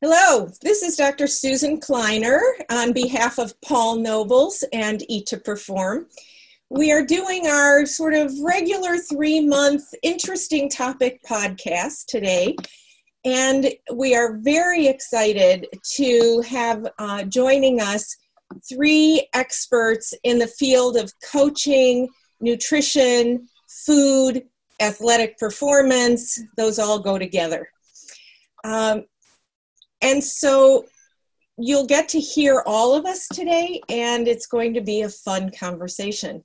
Hello, this is Dr. Susan Kleiner on behalf of Paul Nobles and Eat to Perform. We are doing our sort of regular three month interesting topic podcast today. And we are very excited to have uh, joining us three experts in the field of coaching, nutrition, food, athletic performance. Those all go together. Um, and so you'll get to hear all of us today, and it's going to be a fun conversation.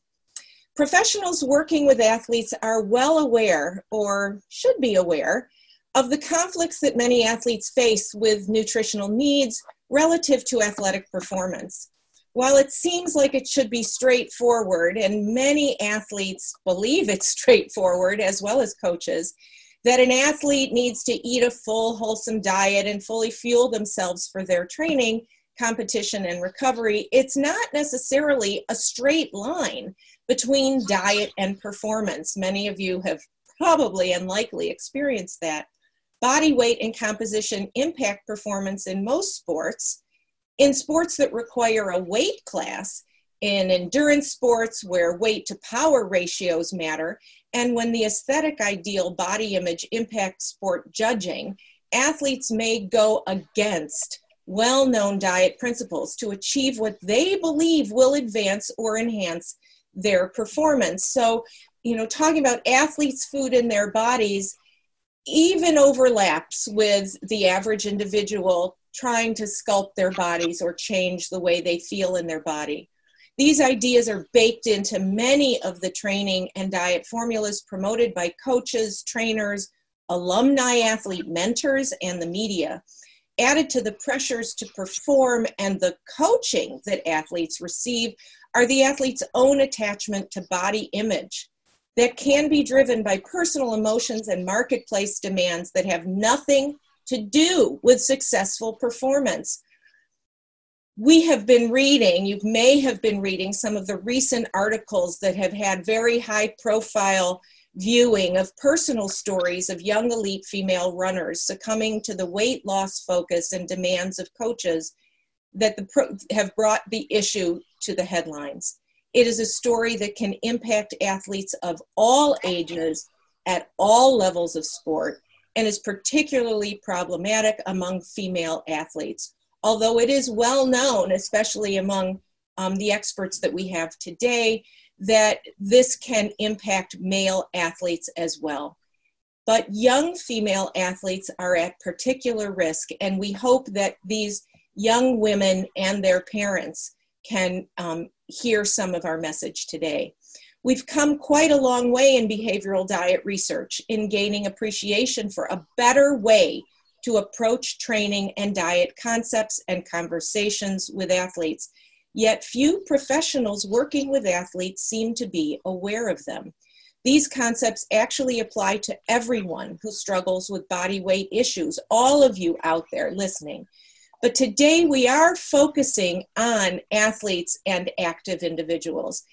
Professionals working with athletes are well aware, or should be aware, of the conflicts that many athletes face with nutritional needs relative to athletic performance. While it seems like it should be straightforward, and many athletes believe it's straightforward as well as coaches, that an athlete needs to eat a full, wholesome diet and fully fuel themselves for their training, competition, and recovery, it's not necessarily a straight line between diet and performance. Many of you have probably and likely experienced that. Body weight and composition impact performance in most sports. In sports that require a weight class, in endurance sports where weight to power ratios matter, and when the aesthetic ideal body image impacts sport judging, athletes may go against well known diet principles to achieve what they believe will advance or enhance their performance. So, you know, talking about athletes' food in their bodies even overlaps with the average individual trying to sculpt their bodies or change the way they feel in their body. These ideas are baked into many of the training and diet formulas promoted by coaches, trainers, alumni athlete mentors, and the media. Added to the pressures to perform and the coaching that athletes receive are the athlete's own attachment to body image that can be driven by personal emotions and marketplace demands that have nothing to do with successful performance we have been reading, you may have been reading some of the recent articles that have had very high profile viewing of personal stories of young elite female runners succumbing to the weight loss focus and demands of coaches that pro- have brought the issue to the headlines. It is a story that can impact athletes of all ages at all levels of sport and is particularly problematic among female athletes although it is well known, especially among um, the experts that we have today, that this can impact male athletes as well. But young female athletes are at particular risk, and we hope that these young women and their parents can um, hear some of our message today. We've come quite a long way in behavioral diet research in gaining appreciation for a better way to approach training and diet concepts and conversations with athletes. Yet few professionals working with athletes seem to be aware of them. These concepts actually apply to everyone who struggles with body weight issues, all of you out there listening. But today we are focusing on athletes and active individuals.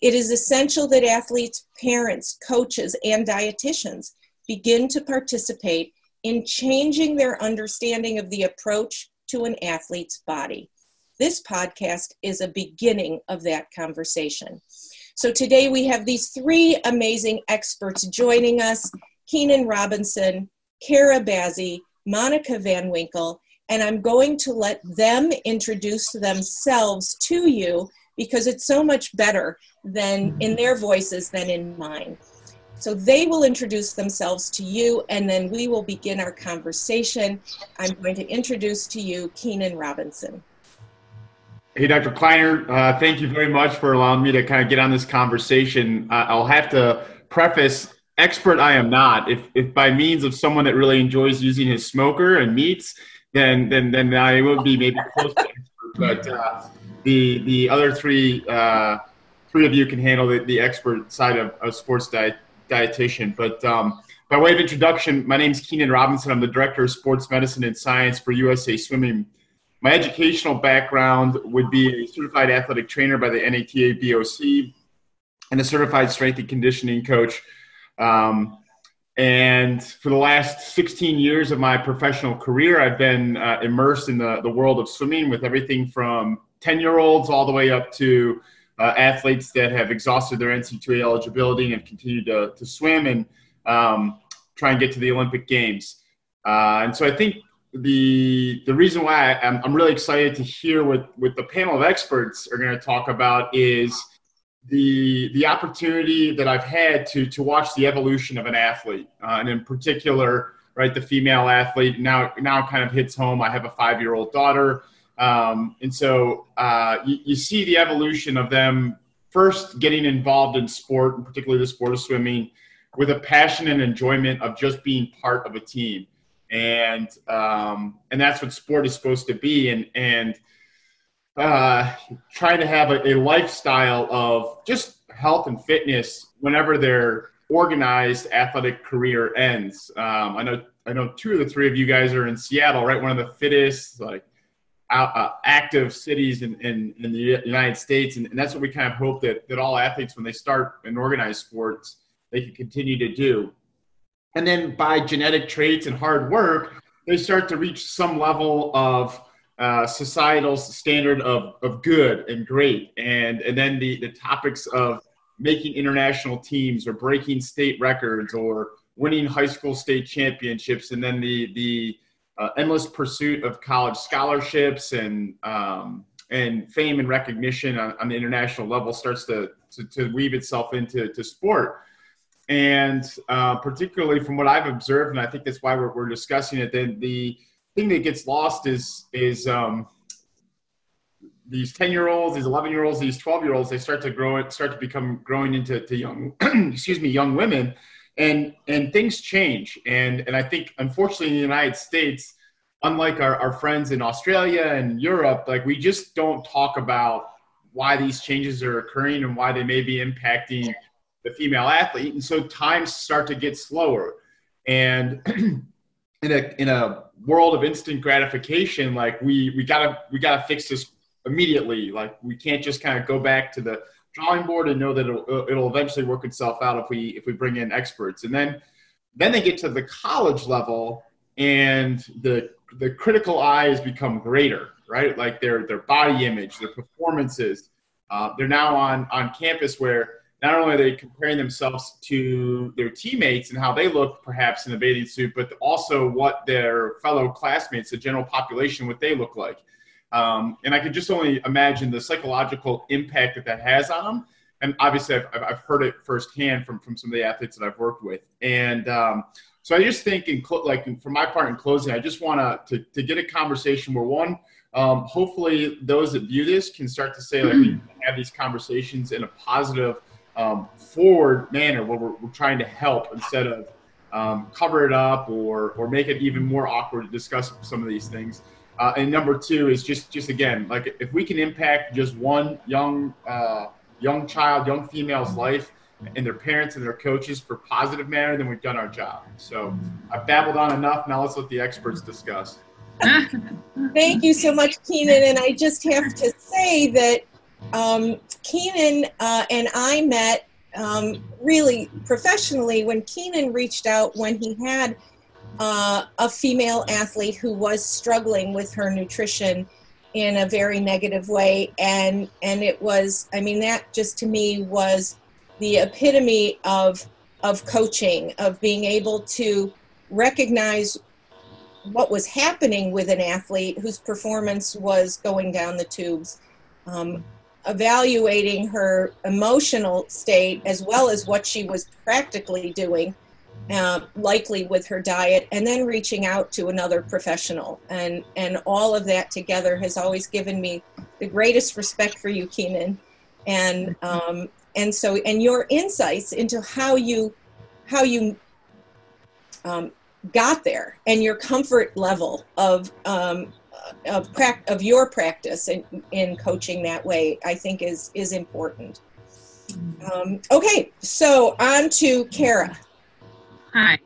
It is essential that athletes, parents, coaches, and dietitians begin to participate in changing their understanding of the approach to an athlete's body. This podcast is a beginning of that conversation. So today we have these three amazing experts joining us Keenan Robinson, Kara Bazzi, Monica Van Winkle, and I'm going to let them introduce themselves to you because it's so much better than in their voices than in mine. So they will introduce themselves to you, and then we will begin our conversation. I'm going to introduce to you Keenan Robinson. Hey, Dr. Kleiner, uh, thank you very much for allowing me to kind of get on this conversation. Uh, I'll have to preface expert I am not. If, if by means of someone that really enjoys using his smoker and meats, then then then I would be maybe close to expert. But uh, the the other three uh, three of you can handle the, the expert side of, of sports diet dietitian. But um, by way of introduction, my name is Keenan Robinson. I'm the director of sports medicine and science for USA Swimming. My educational background would be a certified athletic trainer by the NATA BOC and a certified strength and conditioning coach. Um, and for the last 16 years of my professional career, I've been uh, immersed in the, the world of swimming with everything from 10 year olds all the way up to uh, athletes that have exhausted their NCAA eligibility and continue to, to swim and um, try and get to the Olympic Games. Uh, and so I think the the reason why I, am I'm really excited to hear what, what the panel of experts are going to talk about is the the opportunity that I've had to to watch the evolution of an athlete, uh, and in particular, right, the female athlete. Now now kind of hits home. I have a five year old daughter, um, and so uh, you, you see the evolution of them first getting involved in sport, and particularly the sport of swimming, with a passion and enjoyment of just being part of a team, and um, and that's what sport is supposed to be, and and uh, trying to have a, a, lifestyle of just health and fitness whenever their organized athletic career ends. Um, I know I know two of the three of you guys are in Seattle, right? One of the fittest, like uh, active cities in, in, in, the United States, and, and, that's what we kind of hope that that all athletes, when they start in organized sports, they can continue to do. And then by genetic traits and hard work, they start to reach some level of uh, societal standard of, of good and great, and and then the the topics of making international teams or breaking state records or winning high school state championships, and then the the uh, endless pursuit of college scholarships and um, and fame and recognition on, on, the international level starts to, to, to weave itself into to sport. And uh, particularly from what I've observed, and I think that's why we're, we're discussing it, then the thing that gets lost is is um, these 10 year olds these 11 year olds these 12 year olds they start to grow it start to become growing into to young excuse me young women and and things change. And and i think unfortunately in the united states unlike our, our friends in australia and europe like we just don't talk about why these changes are occurring and why they may be impacting the female athlete. And so times start to get slower. And in a in a world of instant gratification, like we we gotta we gotta fix this immediately. Like we can't just kind of go back to the drawing board and know that it'll, it'll eventually work itself out if we if we bring in experts. And then then they get to the college level and the the critical eyes become greater, right? Like their their body image, their performances. Uh, they're now on on campus where not only are they comparing themselves to their teammates and how they look perhaps in a bathing suit, but also what their fellow classmates, the general population, what they look like. Um, and I could just only imagine the psychological impact that that has on them. And obviously, I've, I've heard it firsthand from, from some of the athletes that I've worked with. And um, so I just think, in clo- like for my part in closing, I just want to to get a conversation where one, um, hopefully, those that view this can start to say like we have these conversations in a positive um, forward manner where we're, we're, trying to help instead of um, cover it up or, or make it even more awkward to discuss some of these things. Uh, and number two is just, just again, like if we can impact just one young, uh, young child, young female's life and their parents and their coaches for positive manner, then we've done our job. So I've babbled on enough. Now let's let the experts discuss. Thank you so much, Keenan. And I just have to say that um, Keenan uh, and I met um, really professionally when Keenan reached out when he had uh, a female athlete who was struggling with her nutrition in a very negative way. And and it was i mean that just to me was the epitome of of coaching of being able to recognize what was happening with an athlete whose performance was going down the tubes um, evaluating her emotional state as well as what she was practically doing, uh, likely with her diet, and then reaching out to another professional. And, and all of that together has always given me the greatest respect for you, Keenan. And, um, and so, and your insights into how you, how you um, got there and your comfort level of um, of, pra- of your practice in, in coaching that way, I think is, is important. Um, okay, so on to Kara. Hi.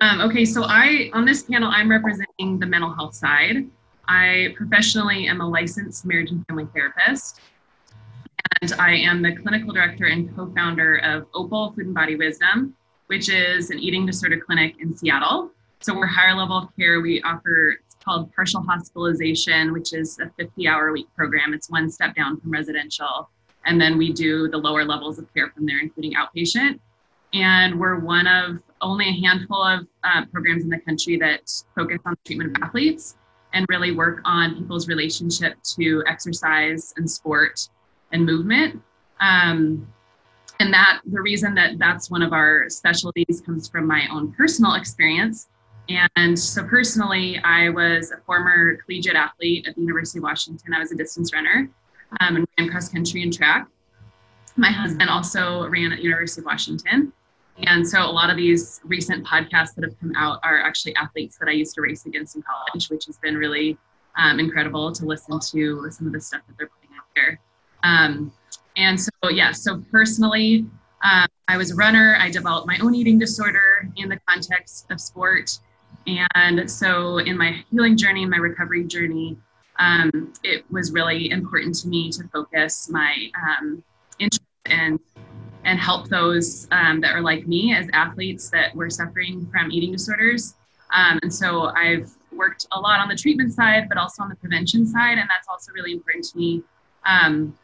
Um, okay, so I on this panel I'm representing the mental health side. I professionally am a licensed marriage and family therapist, and I am the clinical director and co-founder of Opal Food and Body Wisdom, which is an eating disorder clinic in Seattle. So we're higher level of care. We offer it's called partial hospitalization, which is a 50 hour week program. It's one step down from residential. And then we do the lower levels of care from there, including outpatient. And we're one of only a handful of uh, programs in the country that focus on the treatment of athletes and really work on people's relationship to exercise and sport and movement. Um, and that the reason that that's one of our specialties comes from my own personal experience. And so, personally, I was a former collegiate athlete at the University of Washington. I was a distance runner um, and ran cross country and track. My husband also ran at the University of Washington. And so a lot of these recent podcasts that have come out are actually athletes that I used to race against in college, which has been really um, incredible to listen to some of the stuff that they're putting out there. Um, and so, yeah, so personally, um, I was a runner. I developed my own eating disorder in the context of sport. And so, in my healing journey, my recovery journey, um, it was really important to me to focus my um, interest and and help those um, that are like me as athletes that were suffering from eating disorders. Um, and so I've worked a lot on the treatment side, but also on the prevention side, and that's also really important to me. Um,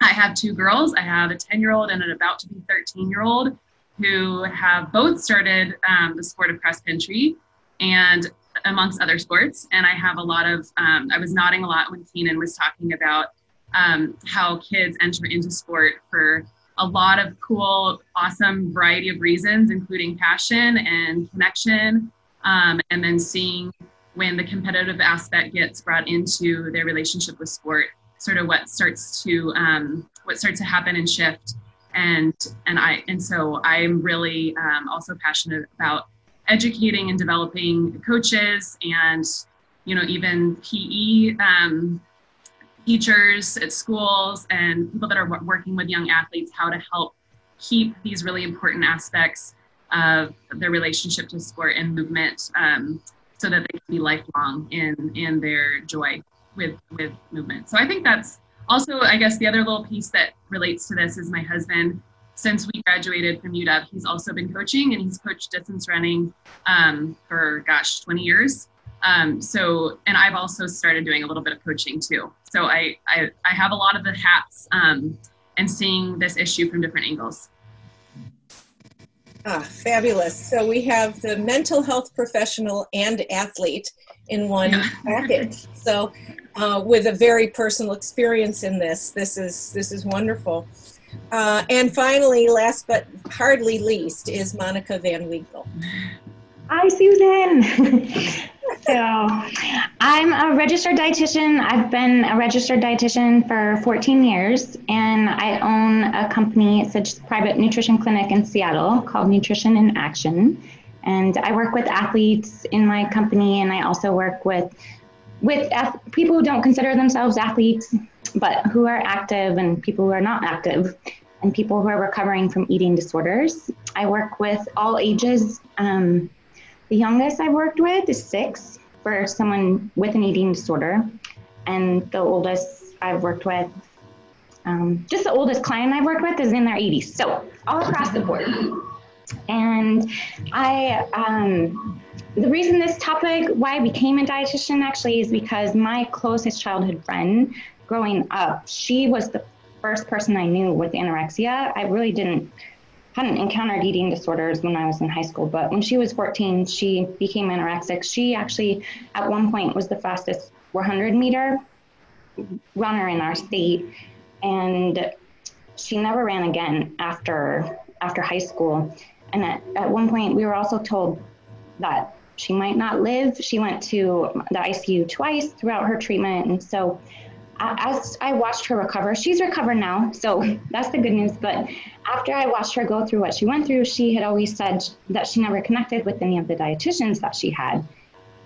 I have two girls. I have a 10 year old and an about to be 13 year old who have both started um, the sport of cross country and amongst other sports. And I have a lot of, um, I was nodding a lot when Keenan was talking about um, how kids enter into sport for a lot of cool, awesome variety of reasons, including passion and connection. Um, and then seeing when the competitive aspect gets brought into their relationship with sport, sort of what starts to um, what starts to happen and shift. And and I and so I'm really um, also passionate about educating and developing coaches and you know even PE um, teachers at schools and people that are working with young athletes how to help keep these really important aspects of their relationship to sport and movement um, so that they can be lifelong in in their joy with with movement. So i think that's also i guess the other little piece that relates to this is my husband. Since we graduated from uw he's also been coaching and he's coached distance running um, for gosh 20 years um, so, and I've also started doing a little bit of coaching too. So I, I, I have a lot of the hats um, and seeing this issue from different angles. Ah, fabulous. So we have the mental health professional and athlete in one yeah. package. So uh, with a very personal experience in this, this is, this is wonderful. Uh, and finally, last but hardly least, is Monica Van Winkle. Hi, Susan. so, I'm a registered dietitian. I've been a registered dietitian for 14 years, and I own a company. It's a private nutrition clinic in Seattle called Nutrition in Action. And I work with athletes in my company, and I also work with with people who don't consider themselves athletes, but who are active, and people who are not active, and people who are recovering from eating disorders. I work with all ages. Um, the youngest I've worked with is six for someone with an eating disorder. And the oldest I've worked with, um, just the oldest client I've worked with is in their 80s. So all across the board. And I, um, the reason this topic, why I became a dietitian actually, is because my closest childhood friend growing up, she was the first person I knew with anorexia. I really didn't hadn't encountered eating disorders when I was in high school, but when she was 14, she became anorexic. She actually, at one point, was the fastest 100 meter runner in our state, and she never ran again after after high school. And at, at one point, we were also told that she might not live. She went to the ICU twice throughout her treatment, and so as I watched her recover, she's recovered now, so that's the good news. But after I watched her go through what she went through, she had always said that she never connected with any of the dietitians that she had.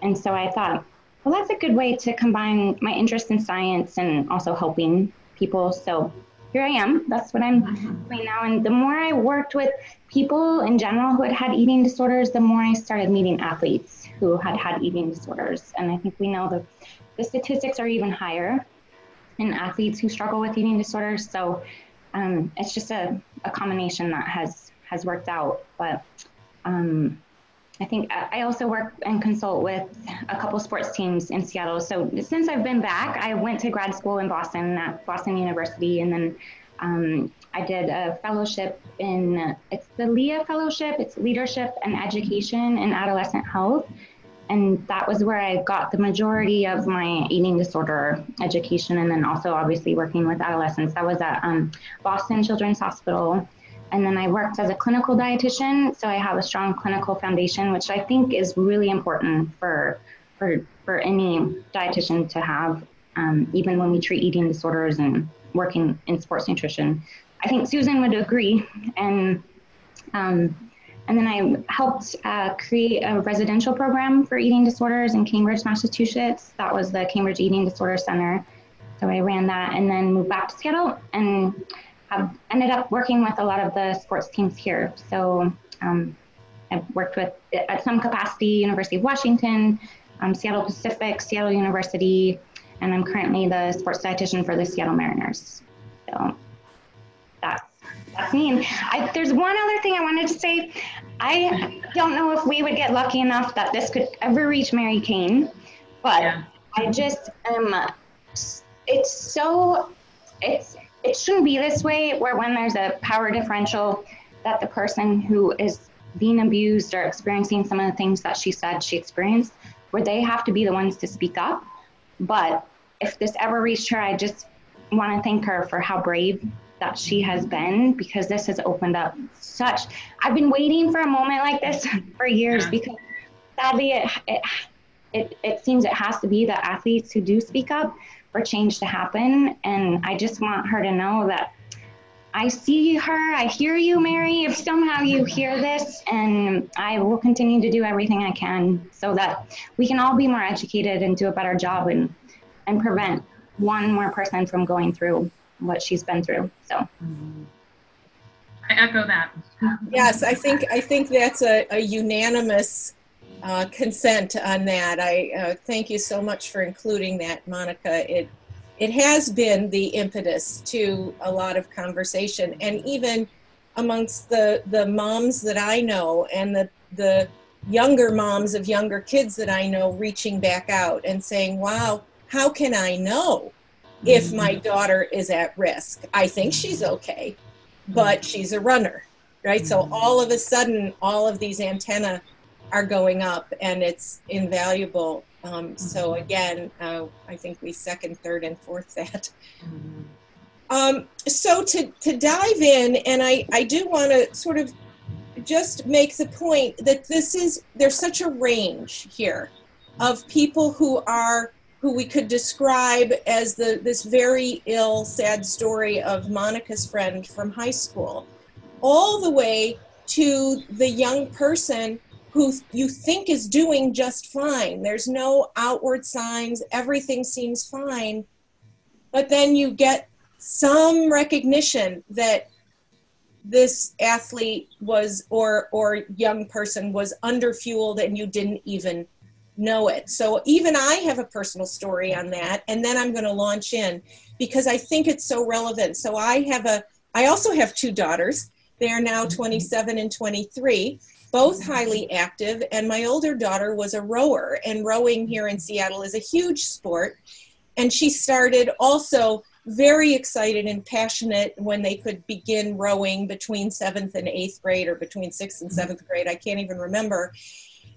And so I thought, well, that's a good way to combine my interest in science and also helping people. So here I am. That's what I'm mm-hmm. doing now. And the more I worked with people in general who had had eating disorders, the more I started meeting athletes who had had eating disorders. And I think we know the, the statistics are even higher in athletes who struggle with eating disorders. So um, it's just a, a combination that has has worked out. But um, I think I also work and consult with a couple sports teams in Seattle. So since I've been back, I went to grad school in Boston at Boston University, and then um, I did a fellowship in it's the LEAH Fellowship. It's Leadership and Education in Adolescent Health, and that was where I got the majority of my eating disorder education, and then also obviously working with adolescents. That was at um, Boston Children's Hospital and then I worked as a clinical dietitian, so I have a strong clinical foundation, which I think is really important for for for any dietitian to have, um, even when we treat eating disorders and working in sports nutrition. I think Susan would agree, and um, and then I helped uh, create a residential program for eating disorders in Cambridge, Massachusetts. That was the Cambridge Eating Disorder Center. So I ran that, and then moved back to Seattle and have ended up working with a lot of the sports teams here. So um, I've worked with at some capacity University of Washington, um, Seattle Pacific, Seattle University, and I'm currently the sports dietitian for the Seattle Mariners. So that's me. I, there's one other thing I wanted to say. I don't know if we would get lucky enough that this could ever reach Mary Cain, but yeah. I just um, it's so it's it shouldn't be this way where when there's a power differential that the person who is being abused or experiencing some of the things that she said she experienced where they have to be the ones to speak up but if this ever reached her i just want to thank her for how brave that she has been because this has opened up such i've been waiting for a moment like this for years yeah. because sadly it, it it, it seems it has to be the athletes who do speak up for change to happen. And I just want her to know that I see her, I hear you, Mary, if somehow you hear this, and I will continue to do everything I can so that we can all be more educated and do a better job and, and prevent one more person from going through what she's been through. So. I echo that. Yes, I think I think that's a, a unanimous uh, consent on that. I uh, thank you so much for including that, Monica. It it has been the impetus to a lot of conversation, and even amongst the the moms that I know and the the younger moms of younger kids that I know reaching back out and saying, "Wow, how can I know if mm-hmm. my daughter is at risk? I think she's okay, but she's a runner." Right? So mm-hmm. all of a sudden all of these antenna are going up and it's invaluable. Um, so mm-hmm. again, uh, I think we second, third, and fourth that. Um, so to, to dive in, and I, I do want to sort of just make the point that this is, there's such a range here of people who are, who we could describe as the, this very ill, sad story of Monica's friend from high school, all the way to the young person who you think is doing just fine. There's no outward signs, everything seems fine. But then you get some recognition that this athlete was or or young person was underfueled and you didn't even know it. So even I have a personal story on that and then I'm going to launch in because I think it's so relevant. So I have a I also have two daughters. They are now 27 and 23 both highly active. And my older daughter was a rower, and rowing here in Seattle is a huge sport. And she started also very excited and passionate when they could begin rowing between seventh and eighth grade or between sixth and seventh grade. I can't even remember.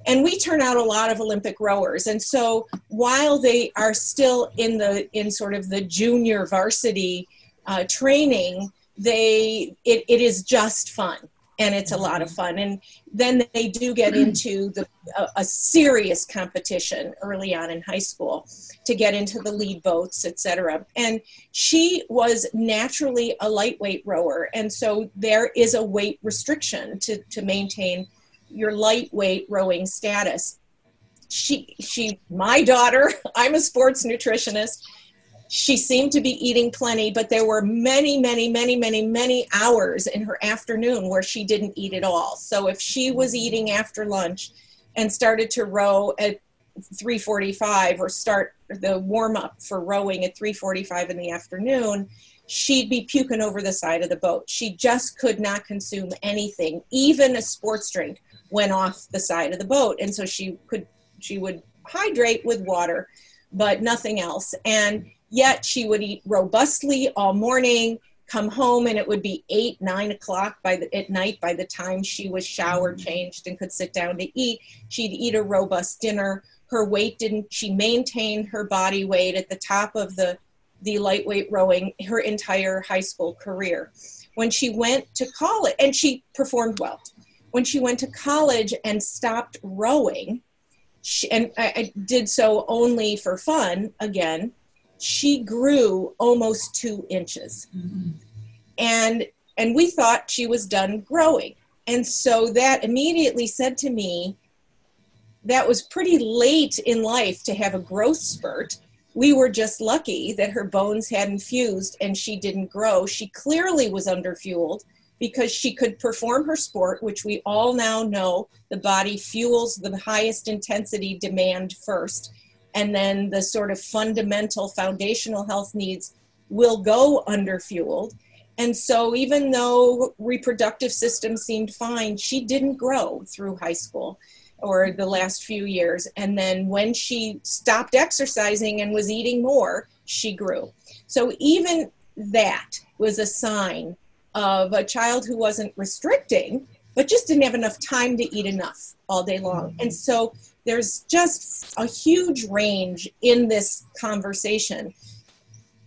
And we turn out a lot of Olympic rowers. And so while they are still in the in sort of the junior varsity uh, training, they it, it is just fun and it's a lot of fun. And then they do get into the a, a, serious competition early on in high school to get into the lead boats, etc. And she was naturally a lightweight rower, and so there is a weight restriction to to maintain your lightweight rowing status. She she my daughter, I'm a sports nutritionist she seemed to be eating plenty, but there were many, many, many, many, many hours in her afternoon where she didn't eat at all. So if she was eating after lunch and started to row at 3:45 or start the warm up for rowing at 3:45 in the afternoon, she'd be puking over the side of the boat. She just could not consume anything, even a sports drink went off the side of the boat. And so she could, she would hydrate with water, but nothing else. And yet she would eat robustly all morning, come home, and it would be eight, nine o'clock by the, at night by the time she was showered, mm-hmm. changed, and could sit down to eat. She'd eat a robust dinner. Her weight didn't, she maintained her body weight at the top of the, the lightweight rowing her entire high school career. When she went to college, and she performed well. When she went to college and stopped rowing, she, and I, I did so only for fun again, she grew almost two inches. Mm-hmm. And and we thought she was done growing. And so that immediately said to me, that was pretty late in life to have a growth spurt. We were just lucky that her bones hadn't fused and she didn't grow. She clearly was underfueled because she could perform her sport, which we all now know the body fuels the highest intensity demand first and then the sort of fundamental foundational health needs will go underfueled. And so, even though reproductive system seemed fine, she didn't grow through high school or the last few years. And then, when she stopped exercising and was eating more, she grew. So, even that was a sign of a child who wasn't restricting, but just didn't have enough time to eat enough all day long. And so, there's just a huge range in this conversation.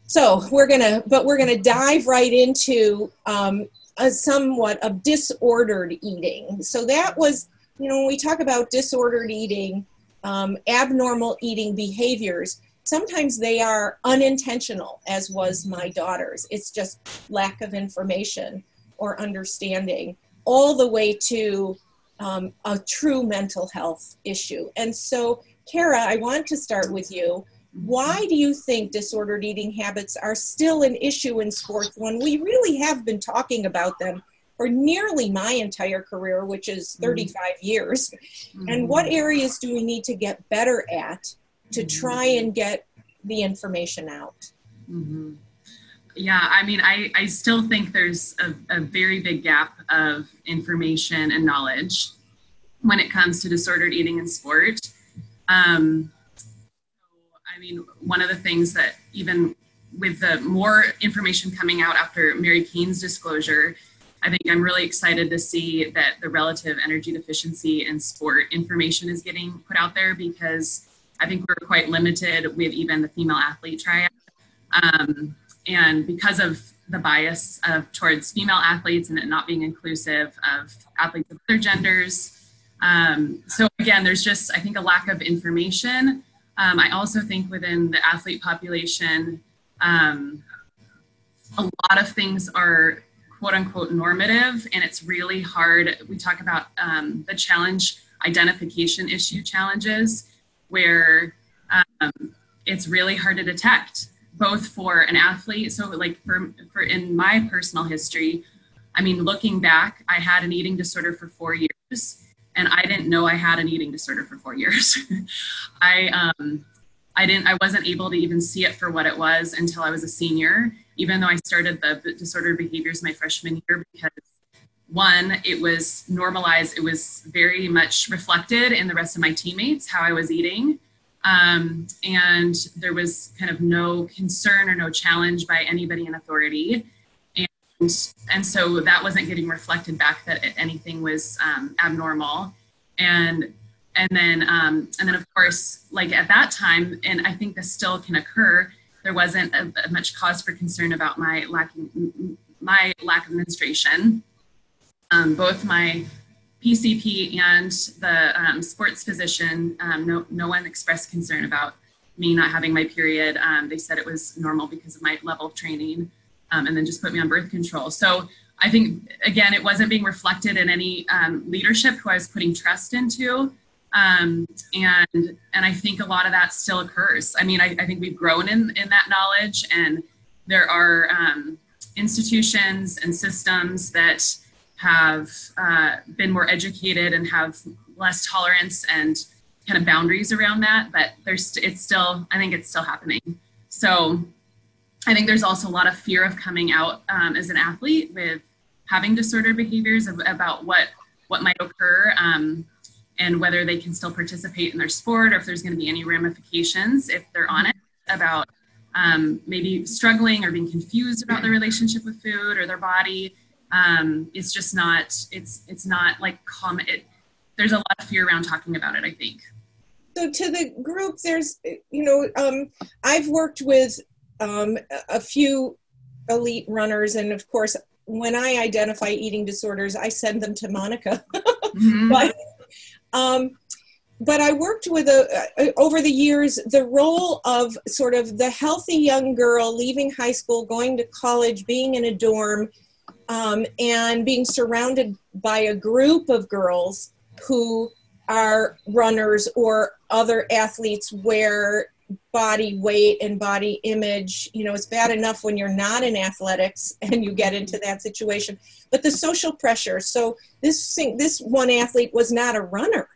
So we're gonna, but we're gonna dive right into um, a somewhat of disordered eating. So that was, you know, when we talk about disordered eating, um, abnormal eating behaviors, sometimes they are unintentional, as was my daughter's. It's just lack of information or understanding, all the way to um, a true mental health issue. And so, Kara, I want to start with you. Why do you think disordered eating habits are still an issue in sports when we really have been talking about them for nearly my entire career, which is mm-hmm. 35 years? Mm-hmm. And what areas do we need to get better at to try and get the information out? Mm-hmm. Yeah, I mean, I, I still think there's a, a very big gap of information and knowledge when it comes to disordered eating in sport. Um, I mean, one of the things that even with the more information coming out after Mary Cain's disclosure, I think I'm really excited to see that the relative energy deficiency in sport information is getting put out there because I think we're quite limited with even the female athlete triad. Um, and because of the bias of towards female athletes and it not being inclusive of athletes of other genders. Um, so again, there's just I think a lack of information. Um, I also think within the athlete population, um, a lot of things are quote unquote normative, and it's really hard. We talk about um, the challenge identification issue challenges, where um, it's really hard to detect both for an athlete. So, like for, for in my personal history, I mean, looking back, I had an eating disorder for four years, and I didn't know I had an eating disorder for four years. I um, I didn't I wasn't able to even see it for what it was until I was a senior. Even though I started the disordered behaviors my freshman year, because one, it was normalized. It was very much reflected in the rest of my teammates how I was eating. Um, and there was kind of no concern or no challenge by anybody in authority. And, and so that wasn't getting reflected back that anything was um, abnormal. And and then um, and then of course, like at that time, and I think this still can occur. There wasn't a, a much cause for concern about my lacking my lack of menstruation. Um, both my PCP and the um, sports physician, um, no, no one expressed concern about me not having my period. Um, they said it was normal because of my level of training um, and then just put me on birth control. So I think, again, it wasn't being reflected in any um, leadership who I was putting trust into. And and I think a lot of that still occurs. I mean, I, I think we've grown in, in that knowledge and there are institutions and systems that have uh, been more educated and have less tolerance and kind of boundaries around that but there's it's still i think it's still happening so i think there's also a lot of fear of coming out um, as an athlete with having disordered behaviors of, about what what might occur um, and whether they can still participate in their sport or if there's going to be any ramifications if they're on it about um, maybe struggling or being confused about their relationship with food or their body. Um, it's just not, it's, it's not like common. It, there's a lot of fear around talking about it, I think. So to the group, there's, you know, um, I've worked with um, a few elite runners, and of course, when I identify eating disorders, I send them to Monica. mm-hmm. but um, but I worked with a, uh, over the years the role of sort of the healthy young girl leaving high school, going to college, being in a dorm, um, and being surrounded by a group of girls who are runners or other athletes where body weight and body image you know it's bad enough when you're not in athletics and you get into that situation. But the social pressure. So this thing, this one athlete was not a runner.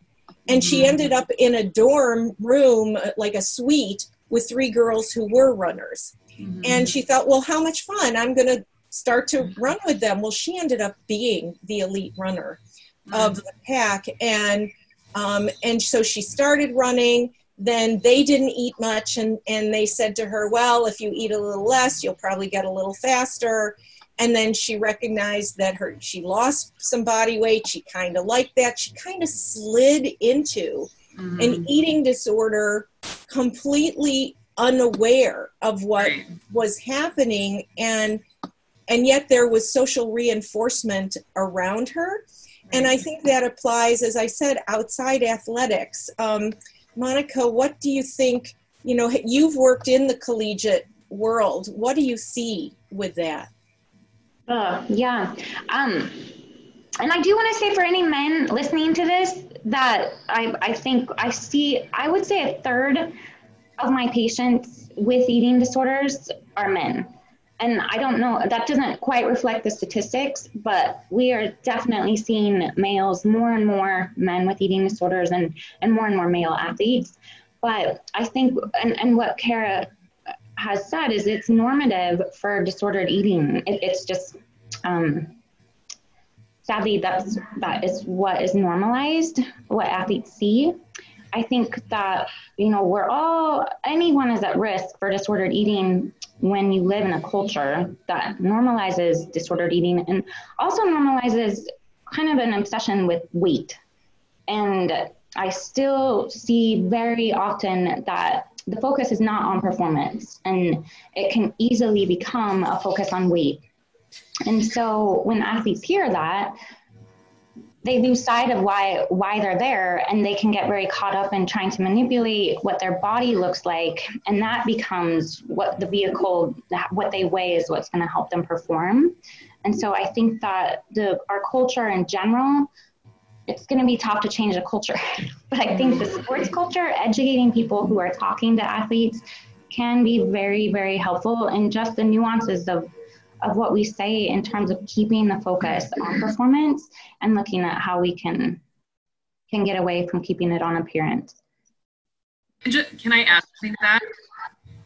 And she mm-hmm. ended up in a dorm room uh, like a suite with three girls who were runners. Mm-hmm. and she thought well how much fun. I'm going to start to run with them. Well she ended up being the elite runner mm-hmm. of the pack. And um, and so she started running. Then they didn't eat much. And, and they said to her well if you eat a little less you'll probably get a little faster. And then she recognized that her she lost some body weight. She kind of liked that. She kind of slid into mm-hmm. an eating disorder completely unaware of what was happening. And and yet there was social reinforcement around her. And i think that applies as i said outside athletics. Um, monica what do you think you know you've worked in the collegiate world. What do you see with that? Uh, yeah. Um, and I do want to say for any men listening to this that I, I think I see, I would say a third of my patients with eating disorders are men. And I don't know, that doesn't quite reflect the statistics, but we are definitely seeing males, more and more men with eating disorders, and, and more and more male athletes. But I think, and, and what Kara has said is it's normative for disordered eating. It, it's just um, sadly that's that is what is normalized, what athletes see. I think that you know we're all anyone is at risk for disordered eating when you live in a culture that normalizes disordered eating and also normalizes kind of an obsession with weight. And I still see very often that the focus is not on performance and it can easily become a focus on weight. And so when athletes hear that, they lose sight of why why they're there and they can get very caught up in trying to manipulate what their body looks like and that becomes what the vehicle what they weigh is what's going to help them perform and so i think that the our culture in general it's going to be tough to change the culture. but I think the sports culture, educating people who are talking to athletes, can be very, very helpful in just the nuances of of what we say in terms of keeping the focus on performance and looking at how we can can get away from keeping it on appearance. Can I ask you that?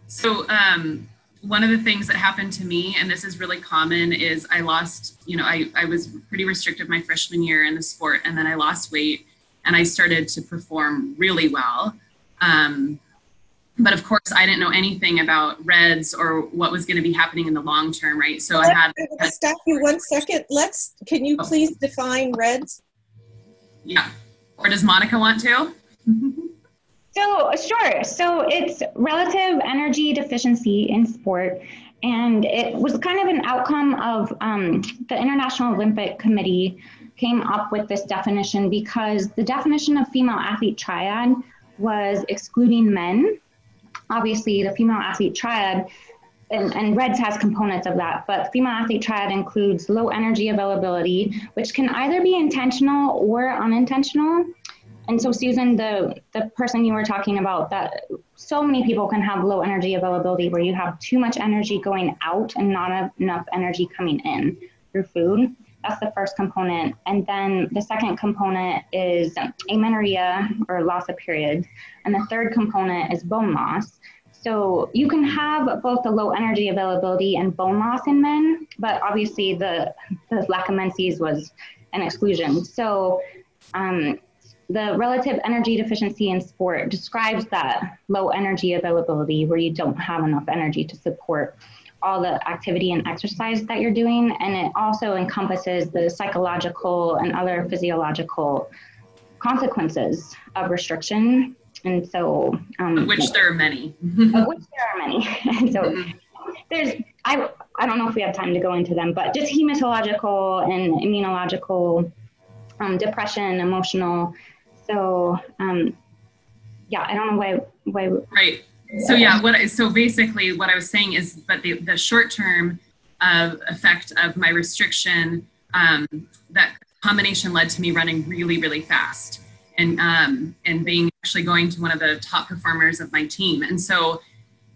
So um, one of the things that happened to me, and this is really common, is I lost, you know, I, I was pretty restricted my freshman year in the sport, and then I lost weight and I started to perform really well. Um, but of course, I didn't know anything about RED-S or what was going to be happening in the long term, right? So I had. Stop you one second. Let's. Can you oh. please define RED-S? Yeah. Or does Monica want to? So, sure. So, it's relative energy deficiency in sport. And it was kind of an outcome of um, the International Olympic Committee came up with this definition because the definition of female athlete triad was excluding men. Obviously, the female athlete triad, and, and RED-S has components of that, but female athlete triad includes low energy availability, which can either be intentional or unintentional. And so, Susan, the, the person you were talking about, that so many people can have low energy availability where you have too much energy going out and not enough energy coming in through food. That's the first component. And then the second component is amenorrhea or loss of periods. And the third component is bone loss. So you can have both the low energy availability and bone loss in men, but obviously the, the lack of menses was an exclusion. So um, the relative energy deficiency in sport describes that low energy availability where you don't have enough energy to support all the activity and exercise that you're doing. And it also encompasses the psychological and other physiological consequences of restriction. And so, um, which there are many. of which there are many. and so, mm-hmm. there's, I, I don't know if we have time to go into them, but just hematological and immunological, um, depression, emotional. So, um, yeah, I don't know why, why. Right so yeah what so basically what i was saying is but the, the short term of effect of my restriction um, that combination led to me running really really fast and um, and being actually going to one of the top performers of my team. And so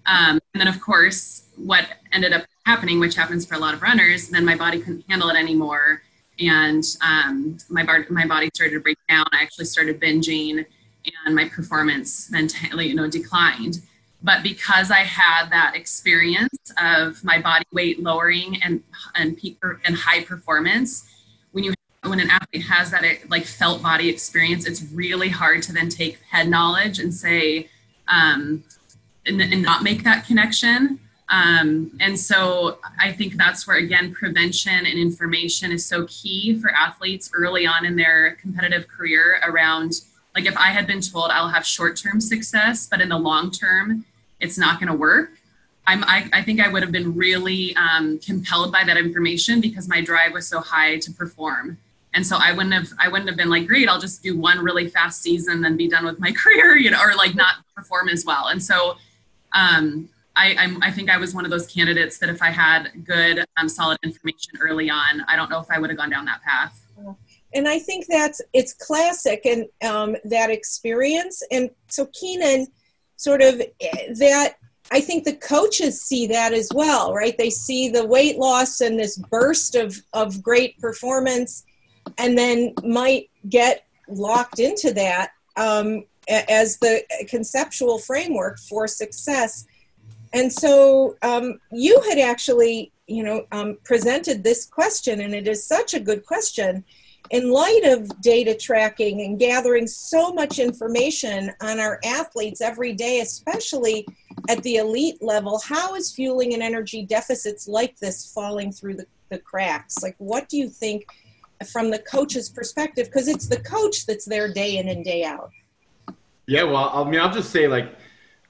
um, and then of course what ended up happening which happens for a lot of runners then my body couldn't handle it anymore. And um, my, bar- my body started to break down. I actually started binging and my performance then you know declined but because I had that experience of my body weight lowering and and peak and high performance, when you when an athlete has that like felt body experience, it's really hard to then take head knowledge and say um, and, and not make that connection. Um, and so I think that's where again prevention and information is so key for athletes early on in their competitive career around like if I had been told I'll have short-term success, but in the long term it's not going to work. I'm, I, I, think I would have been really um, compelled by that information because my drive was so high to perform. And so I wouldn't have, I wouldn't have been like, great, I'll just do one really fast season, then be done with my career, you know, or like not perform as well. And so um, I, I'm, i think I was one of those candidates that if I had good, um, solid information early on, I don't know if I would have gone down that path. And I think that's it's classic and um, that experience. And so Keenan, sort of that I think the coaches see that as well, right? They see the weight loss and this burst of, of great performance and then might get locked into that um, as the conceptual framework for success. And so um, you had actually, you know, um, presented this question, and it is such a good question in light of data tracking and gathering so much information on our athletes every day, especially at the elite level, how is fueling and energy deficits like this falling through the, the cracks? Like, what do you think from the coach's perspective? Because it's the coach that's there day in and day out. Yeah, well, I mean, I'll just say like,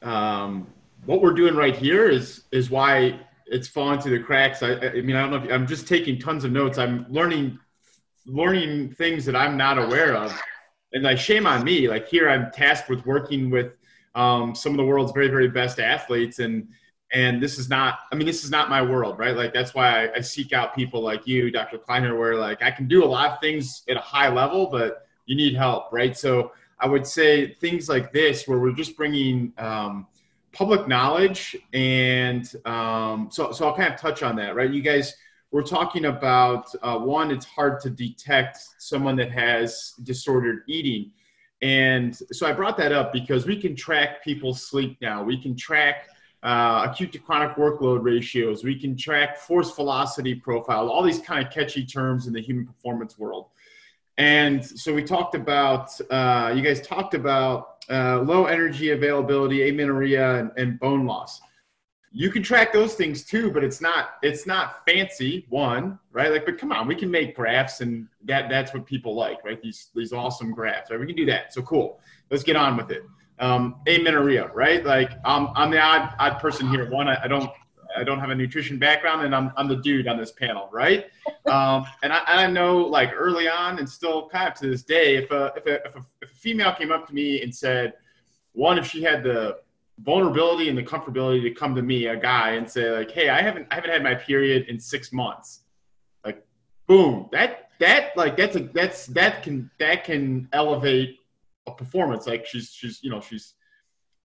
um, what we're doing right here is is why it's falling through the cracks. I, I mean, I don't know. If, I'm just taking tons of notes. I'm learning learning things that I'm not aware of. And like, shame on me. Like here, I'm tasked with working with um, some of the world's very, very best athletes, and and this is not. I mean, this is not my world, right? Like that's why I, I seek out people like you, Dr. Kleiner, where like I can do a lot of things at a high level, but you need help, right? So I would say things like this, where we're just bringing um, public knowledge, and um, so so I'll kind of touch on that, right? You guys we're talking about uh, one, it's hard to detect someone that has disordered eating. And so I brought that up because we can track people's sleep now. We can track uh, acute to chronic workload ratios. We can track force velocity profile, all these kind of catchy terms in the human performance world. And so we talked about, uh, you guys talked about uh, low energy availability, amenorrhea, and, and bone loss you can track those things too but it's not it's not fancy one right? Like but come on we can make graphs and that that's what people like right? These these awesome graphs right? We can do that. So cool. Let's get on with it. Um amenorrhea right? Like um, i'm the odd odd person here. One I, I, don't i don't have a nutrition background and i'm, I'm the dude on this panel right? Um, and I, I know like early on and still kind of to this day if a, if a, if a, if a female came up to me and said one if she had the vulnerability and the comfortability to come to me, a guy, and say like, "Hey, I haven't I haven't had my period in six months." Like, boom, that that like that's a that's that can that can elevate a performance. Like she's she's you know she's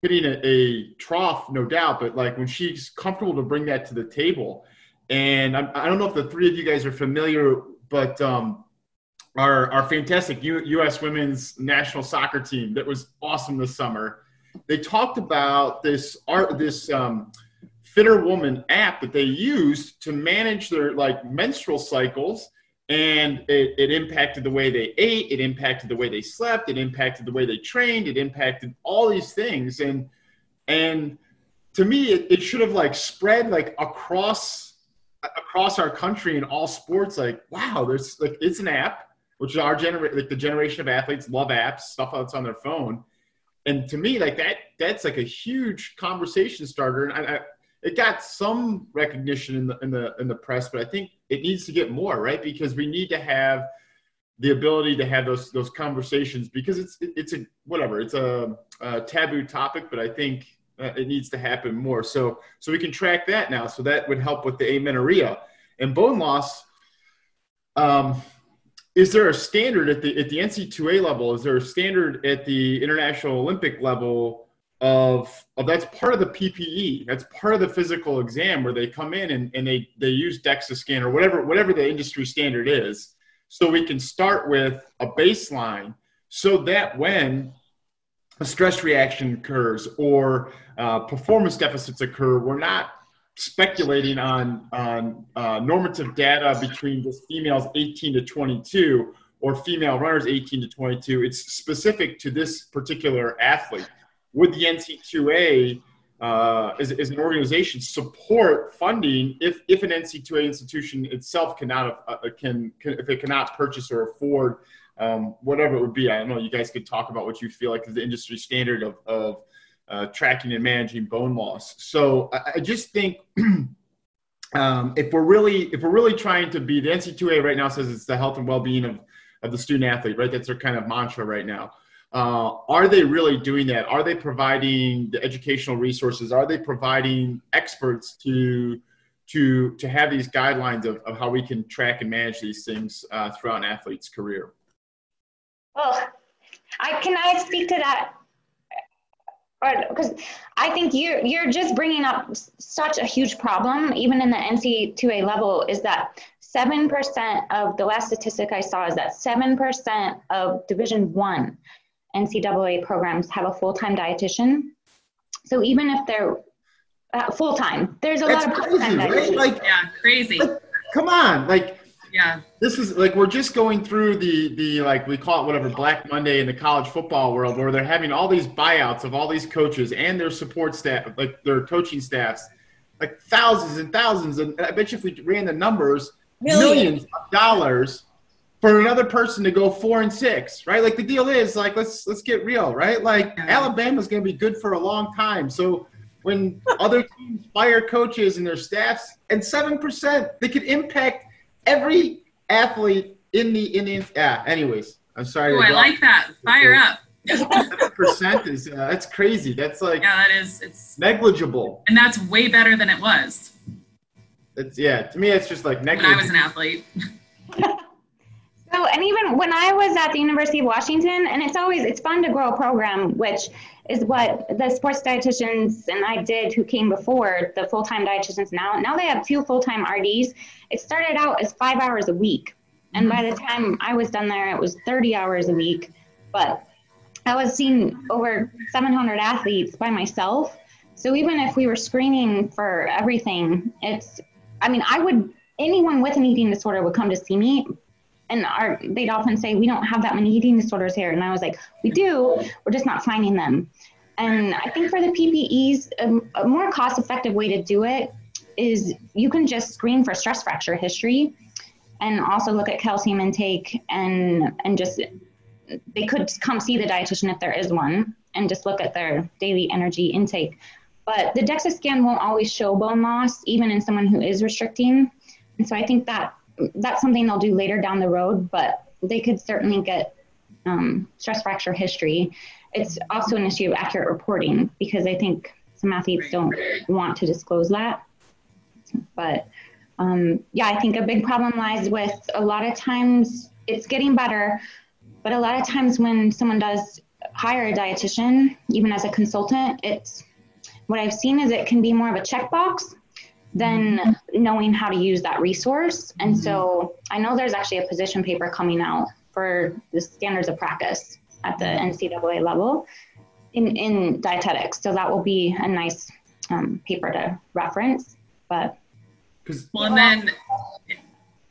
hitting a, a trough, no doubt, but like when she's comfortable to bring that to the table. And I'm, I don't know if the three of you guys are familiar, but um, our our fantastic U, U.S. women's national soccer team that was awesome this summer they talked about this art, this um, FitrWoman app that they used to manage their like menstrual cycles and it, it impacted the way they ate it impacted the way they slept it impacted the way they trained it impacted all these things. And and to me it, it should have like spread like across across our country in all sports like wow there's like it's an app which our generation like the generation of athletes love apps stuff that's on their phone and to me like that that's like a huge conversation starter. And I, I, it got some recognition in the in the in the press but i think it needs to get more right? Because we need to have the ability to have those those conversations because it's it's a whatever it's a, a taboo topic but i think uh, it needs to happen more. So so we can track that now. So that would help with the amenorrhea and bone loss. Um, is there a standard at the at the NCAA level? Is there a standard at the International Olympic level of, of that's part of the PPE? That's part of the physical exam where they come in and, and they they use DEXA scan or whatever whatever the industry standard is. So we can start with a baseline so that when a stress reaction occurs or uh, performance deficits occur, we're not speculating on on uh, normative data between just females 18 to 22 or female runners 18 to 22. It's specific to this particular athlete. Would the NCAA uh, as, as, an organization support funding if, if an NCAA institution itself cannot uh, can, can, if it cannot purchase or afford um, whatever it would be. I don't know. You guys could talk about what you feel like is the industry standard of, of uh, tracking and managing bone loss. So I, I just think um, if we're really if we're really trying to be the NCAA right now says it's the health and well-being of, of the student athlete, right? That's their kind of mantra right now. Uh, are they really doing that? Are they providing the educational resources? Are they providing experts to to to have these guidelines of, of how we can track and manage these things uh, throughout an athlete's career? Well, I can I speak to that because I think you're you're just bringing up such a huge problem, even in the NCAA level, is that seven percent of the last statistic I saw is that seven percent of Division One NCAA programs have a full time dietitian. So even if they're uh, full time, there's a That's lot of part time right? Like, yeah, crazy. Like, come on, like yeah. This is like we're just going through the the like we call it whatever black monday in the college football world where they're having all these buyouts of all these coaches and their support staff like their coaching staffs like thousands and thousands and i bet you if we ran the numbers millions, millions of dollars for another person to go four and six right? Like the deal is like let's let's get real right? Like yeah. alabama's going to be good for a long time. So when other teams fire coaches and their staffs and 7% they could impact every athlete in the Indians. yeah. Anyways, I'm sorry. Oh, I like that. Fire up. percent is uh, that's crazy. That's like yeah, that is it's negligible, and that's way better than it was. It's yeah. To me, it's just like negligible. When I was an athlete. So, and even when I was at the University of Washington, and it's always it's fun to grow a program, which is what the sports dietitians and I did who came before the full time dietitians now. Now they have two full time RDs. It started out as five hours a week. And by the time I was done there, it was 30 hours a week. But I was seeing over 700 athletes by myself. So even if we were screening for everything, it's, I mean, I would, anyone with an eating disorder would come to see me. And our, they'd often say, We don't have that many eating disorders here. And I was like, We do, we're just not finding them. And I think for the PPEs, a, a more cost effective way to do it is you can just screen for stress fracture history and also look at calcium intake and and just they could come see the dietitian if there is one and just look at their daily energy intake but the DEXA scan won't always show bone loss even in someone who is restricting and so i think that that's something they'll do later down the road but they could certainly get um, stress fracture history. It's also an issue of accurate reporting because i think some athletes don't want to disclose that. But um, yeah, I think a big problem lies with a lot of times it's getting better, but a lot of times when someone does hire a dietitian, even as a consultant, it's what I've seen is it can be more of a checkbox than mm-hmm. knowing how to use that resource. And mm-hmm. so I know there's actually a position paper coming out for the standards of practice at the NCAA level in, in dietetics. So that will be a nice um, paper to reference. But well, and then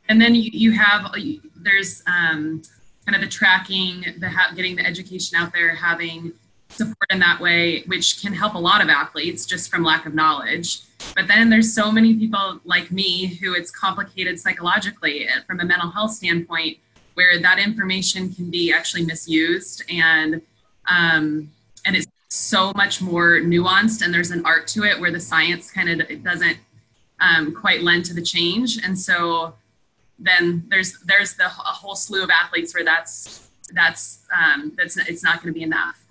and then you, you have there's um, kind of the tracking, the ha- getting the education out there, having support in that way, which can help a lot of athletes just from lack of knowledge. But then there's so many people like me who it's complicated psychologically uh, from a mental health standpoint, where that information can be actually misused and um, and it's so much more nuanced and there's an art to it where the science kind of doesn't um, quite lend to the change and so then there's there's the a whole slew of athletes where that's that's um, that's it's not going to be enough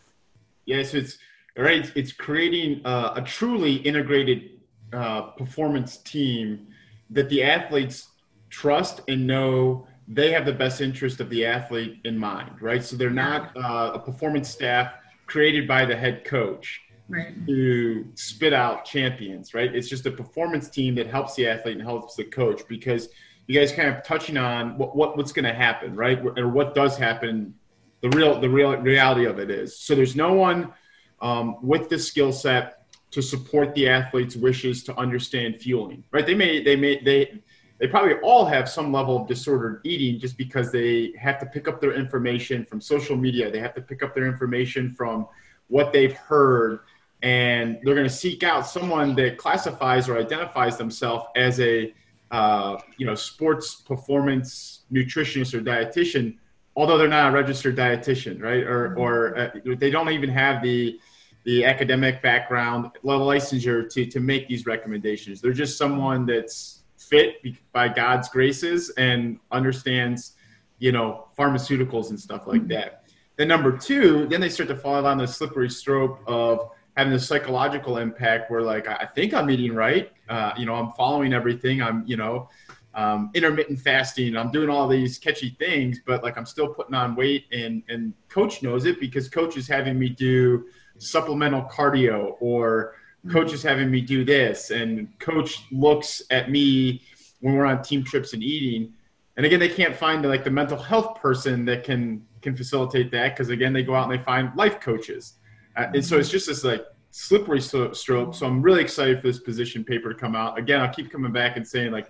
yes it's right it's creating uh, a truly integrated uh, performance team that the athletes trust and know they have the best interest of the athlete in mind right so they're not uh, a performance staff created by the head coach right. to spit out champions, right? It's just a performance team that helps the athlete and helps the coach because you guys kind of touching on what, what what's going to happen, right? Or what does happen. The real the real reality of it is so there's no one um, with the skill set to support the athlete's wishes to understand fueling, right? They may they may they they probably all have some level of disordered eating just because they have to pick up their information from social media. They have to pick up their information from what they've heard, and they're going to seek out someone that classifies or identifies themselves as a uh, you know sports performance nutritionist or dietitian, although they're not a registered dietitian, right? Or or uh, they don't even have the the academic background, level licensure to to make these recommendations. They're just someone that's fit by God's graces and understands, you know, pharmaceuticals and stuff like that. Then number two, then they start to fall down the slippery slope of having the psychological impact where like I think I'm eating right, uh, you know, I'm following everything, I'm you know, um, intermittent fasting, I'm doing all these catchy things, but like I'm still putting on weight, and and coach knows it because coach is having me do supplemental cardio or coach is having me do this and coach looks at me when we're on team trips and eating. And again they can't find like the mental health person that can can facilitate that because again they go out and they find life coaches. Uh, and so it's just this like slippery slope. So i'm really excited for this position paper to come out. Again i'll keep coming back and saying like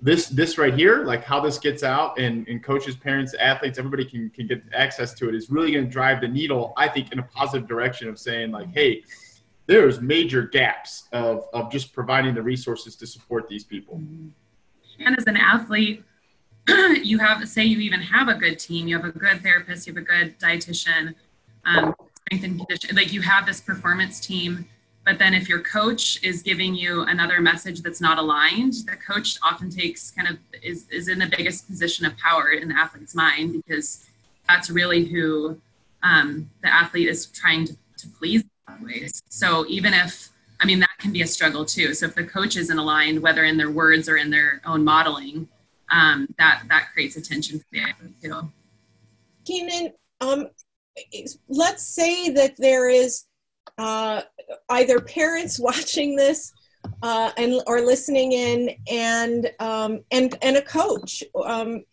this this right here like how this gets out and, and coaches parents athletes everybody can, can get access to it is really going to drive the needle i think in a positive direction of saying like hey there's major gaps of, of just providing the resources to support these people. And as an athlete, you have, say, you even have a good team, you have a good therapist, you have a good dietitian, um, strength and condition, like you have this performance team. But then if your coach is giving you another message that's not aligned, the coach often takes kind of is, is in the biggest position of power in the athlete's mind because that's really who um, the athlete is trying to, to please. So even if, I mean, that can be a struggle too. So if the coach isn't aligned, whether in their words or in their own modeling, um, that that creates a tension for the athlete too. Keenan, um, let's say that there is uh, either parents watching this uh, and or listening in, and um, and and a coach, um,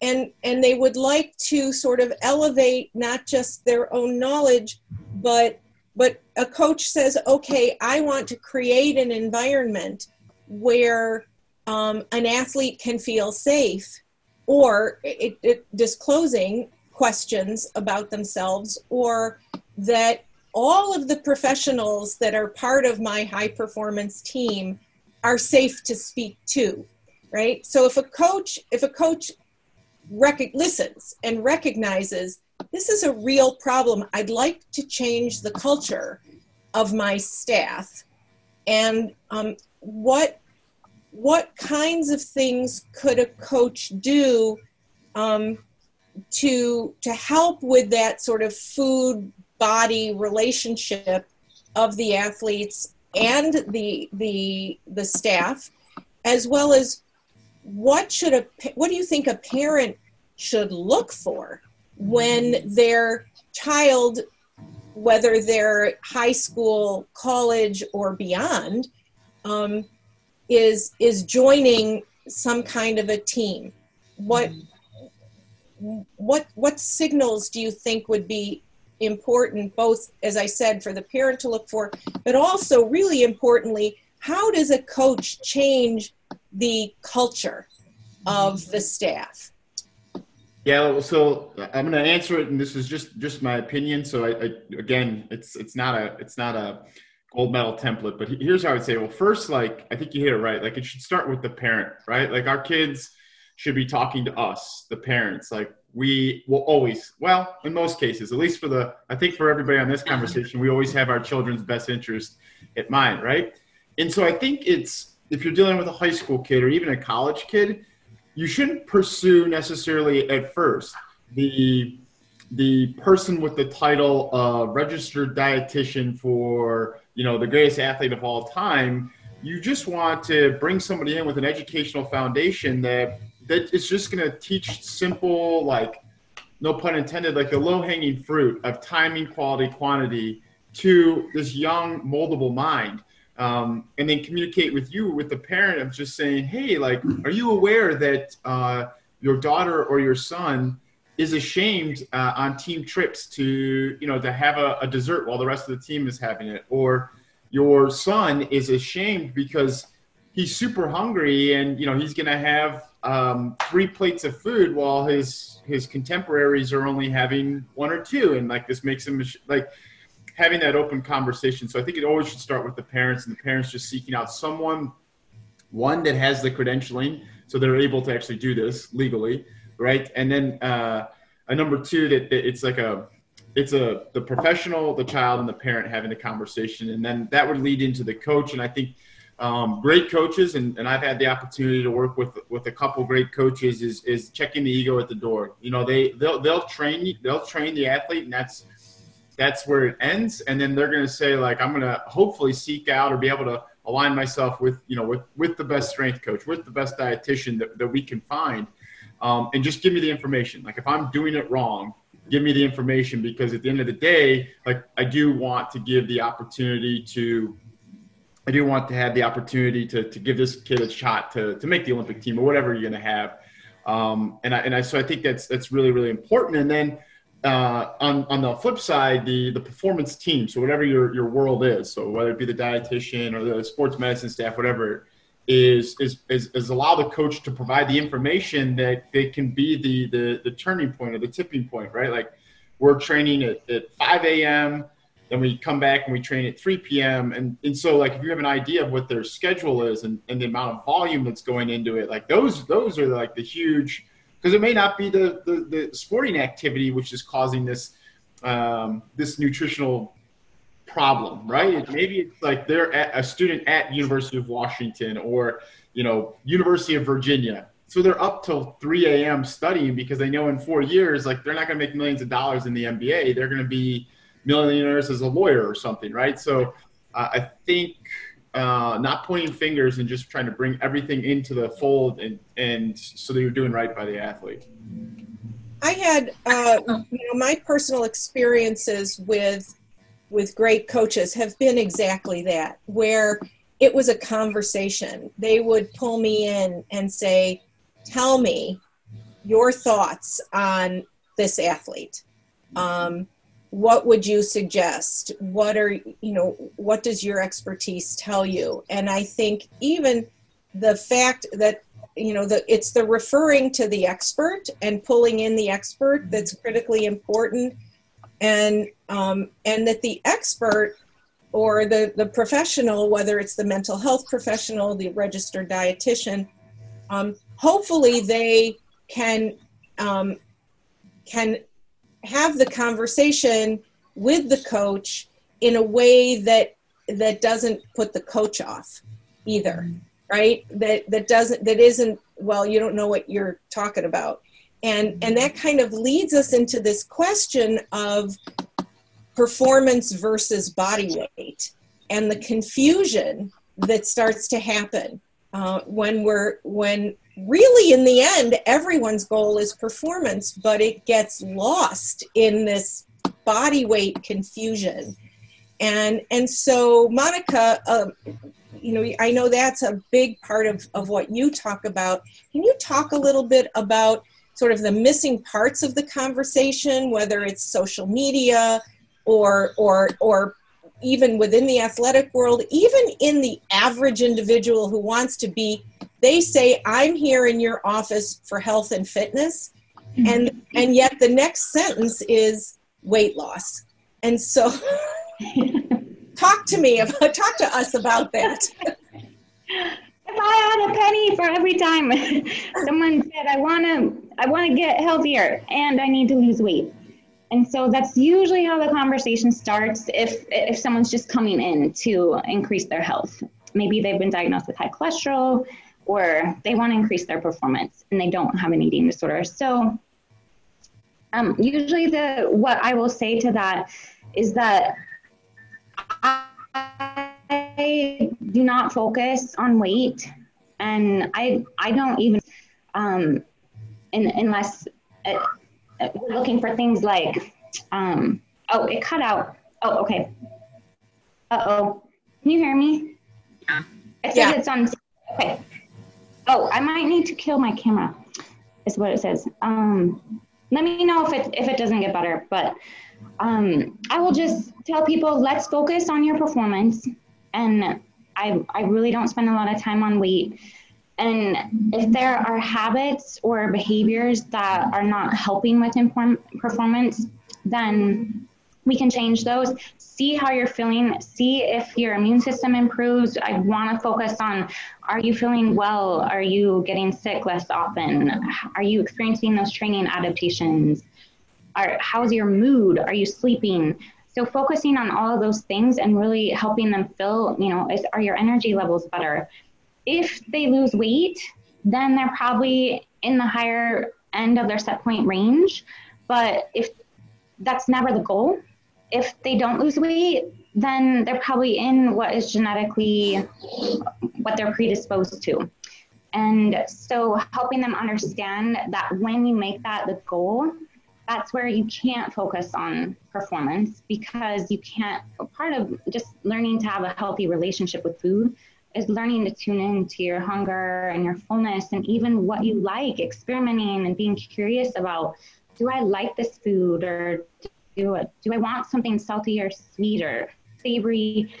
and and they would like to sort of elevate not just their own knowledge, but but a coach says, okay, I want to create an environment where um, an athlete can feel safe or it, it, disclosing questions about themselves or that all of the professionals that are part of my high performance team are safe to speak to right so if a coach if a coach rec- listens and recognizes this is a real problem. I'd like to change the culture of my staff. And um, what what kinds of things could a coach do um, to to help with that sort of food body relationship of the athletes and the the the staff, as well as what should a what do you think a parent should look for when their child, whether they're high school, college, or beyond, um, is is joining some kind of a team. What what what signals do you think would be important both as i said for the parent to look for but also really importantly how does a coach change the culture of the staff? Yeah, so I'm going to answer it, and this is just just my opinion. So I, I, again, it's it's not a it's not a gold medal template, but here's how I would say. Well, first, like I think you hit it right. Like it should start with the parent, right? Like our kids should be talking to us, the parents. Like we will always, well, in most cases, at least for the, I think for everybody on this conversation, we always have our children's best interest at mind, right? And so I think it's if you're dealing with a high school kid or even a college kid you shouldn't pursue necessarily at first the the person with the title of registered dietitian for you know the greatest athlete of all time you just want to bring somebody in with an educational foundation that that is just going to teach simple like no pun intended like the low hanging fruit of timing quality quantity to this young moldable mind. Um, and then communicate with you with the parent of just saying hey like are you aware that uh, your daughter or your son is ashamed uh, on team trips to you know to have a, a, dessert while the rest of the team is having it? Or your son is ashamed because he's super hungry and you know he's going to have um, three plates of food while his his contemporaries are only having one or two and like this makes him like having that open conversation. So I think it always should start with the parents and the parents just seeking out someone, one that has the credentialing, so they're able to actually do this legally, right? And then uh, a number two that, that it's like a it's a the professional, the child, and the parent having the conversation, and then that would lead into the coach. And I think um, great coaches, and, and I've had the opportunity to work with with a couple great coaches, is is checking the ego at the door. You know, they they'll they'll train they'll train the athlete, and that's that's where it ends and then they're going to say like i'm going to hopefully seek out or be able to align myself with you know with with the best strength coach with the best dietitian that, that we can find um, and just give me the information like if i'm doing it wrong give me the information because at the end of the day like i do want to give the opportunity to i do want to have the opportunity to, to give this kid a shot to, to make the olympic team or whatever you're going to have um, and I, and I so i think that's that's really really important and then uh, on on the flip side, the the performance team, so whatever your your world is, so whether it be the dietitian or the sports medicine staff, whatever, is is is, is allow the coach to provide the information that they can be the the the turning point or the tipping point, right? Like we're training at, at 5 a.m. Then we come back and we train at 3 p.m. And, and so like if you have an idea of what their schedule is and, and the amount of volume that's going into it, like those those are like the huge because it may not be the, the, the sporting activity which is causing this um, this nutritional problem, right? Maybe it's like they're a student at University of Washington or you know University of Virginia, so they're up till 3 a.m. studying because they know in four years, like they're not going to make millions of dollars in the NBA. They're going to be millionaires as a lawyer or something, right? So uh, I think uh, not pointing fingers and just trying to bring everything into the fold and, and so that you're doing right by the athlete. I had, uh, you know, my personal experiences with with great coaches have been exactly that, where it was a conversation. They would pull me in and say, "Tell me your thoughts on this athlete." Um, what would you suggest? What are you know what does your expertise tell you? And i think even the fact that you know the it's the referring to the expert and pulling in the expert that's critically important and um, and that the expert or the the professional whether it's the mental health professional the registered dietitian um, hopefully they can um, can have the conversation with the coach in a way that that doesn't put the coach off either right? That that doesn't that isn't well you don't know what you're talking about. And and that kind of leads us into this question of performance versus body weight and the confusion that starts to happen uh, when we're when really in the end everyone's goal is performance but it gets lost in this body weight confusion. And and so monica um, you know i know that's a big part of of what you talk about. Can you talk a little bit about sort of the missing parts of the conversation whether it's social media or or or even within the athletic world even in the average individual who wants to be they say, I'm here in your office for health and fitness. Mm-hmm. And, and yet the next sentence is weight loss. And so talk to me about, talk to us about that. if I had a penny for every time someone said I want to I want to get healthier and I need to lose weight. And so that's usually how the conversation starts if if someone's just coming in to increase their health. Maybe they've been diagnosed with high cholesterol or they want to increase their performance and they don't have an eating disorder. So um, usually the what I will say to that is that I do not focus on weight, and I I don't even um, in, unless uh, uh, we're looking for things like um, oh it cut out. Oh okay. Uh oh can you hear me? Yeah. It says Yeah. it's on okay oh I might need to kill my camera is what it says. Um let me know if it if it doesn't get better but um, I will just tell people let's focus on your performance. And I, I really don't spend a lot of time on weight. And if there are habits or behaviors that are not helping with inform- performance then we can change those see how you're feeling see if your immune system improves i want to focus on are you feeling well are you getting sick less often are you experiencing those training adaptations are, how's your mood? Are you sleeping? So focusing on all of those things and really helping them feel, you know, is, are your energy levels better? If they lose weight, then they're probably in the higher end of their set point range. But if that's never the goal, if they don't lose weight, then they're probably in what is genetically what they're predisposed to. And so helping them understand that when you make that the goal, that's where you can't focus on performance because you can't part of just learning to have a healthy relationship with food is learning to tune in to your hunger and your fullness and even what you like experimenting and being curious about do i like this food or do, it, do i want something salty or sweet or savory?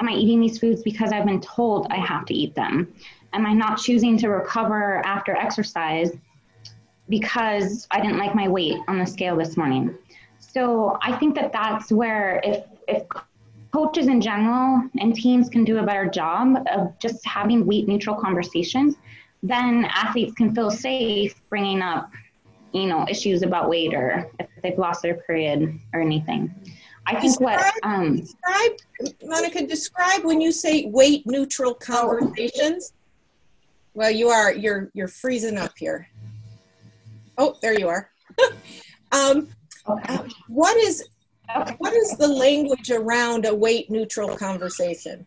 Am i eating these foods because i've been told i have to eat them? Am i not choosing to recover after exercise because I didn't like my weight on the scale this morning. So I think that that's where if if coaches in general and teams can do a better job of just having weight neutral conversations, then athletes can feel safe bringing up, you know, issues about weight or if they've lost their period or anything. I think what um, Describe, Monica, describe when you say weight neutral conversations. Well, you are, you're, you're freezing up here. Oh, there you are. um, okay. uh, what is, Okay. what is the language around a weight neutral conversation?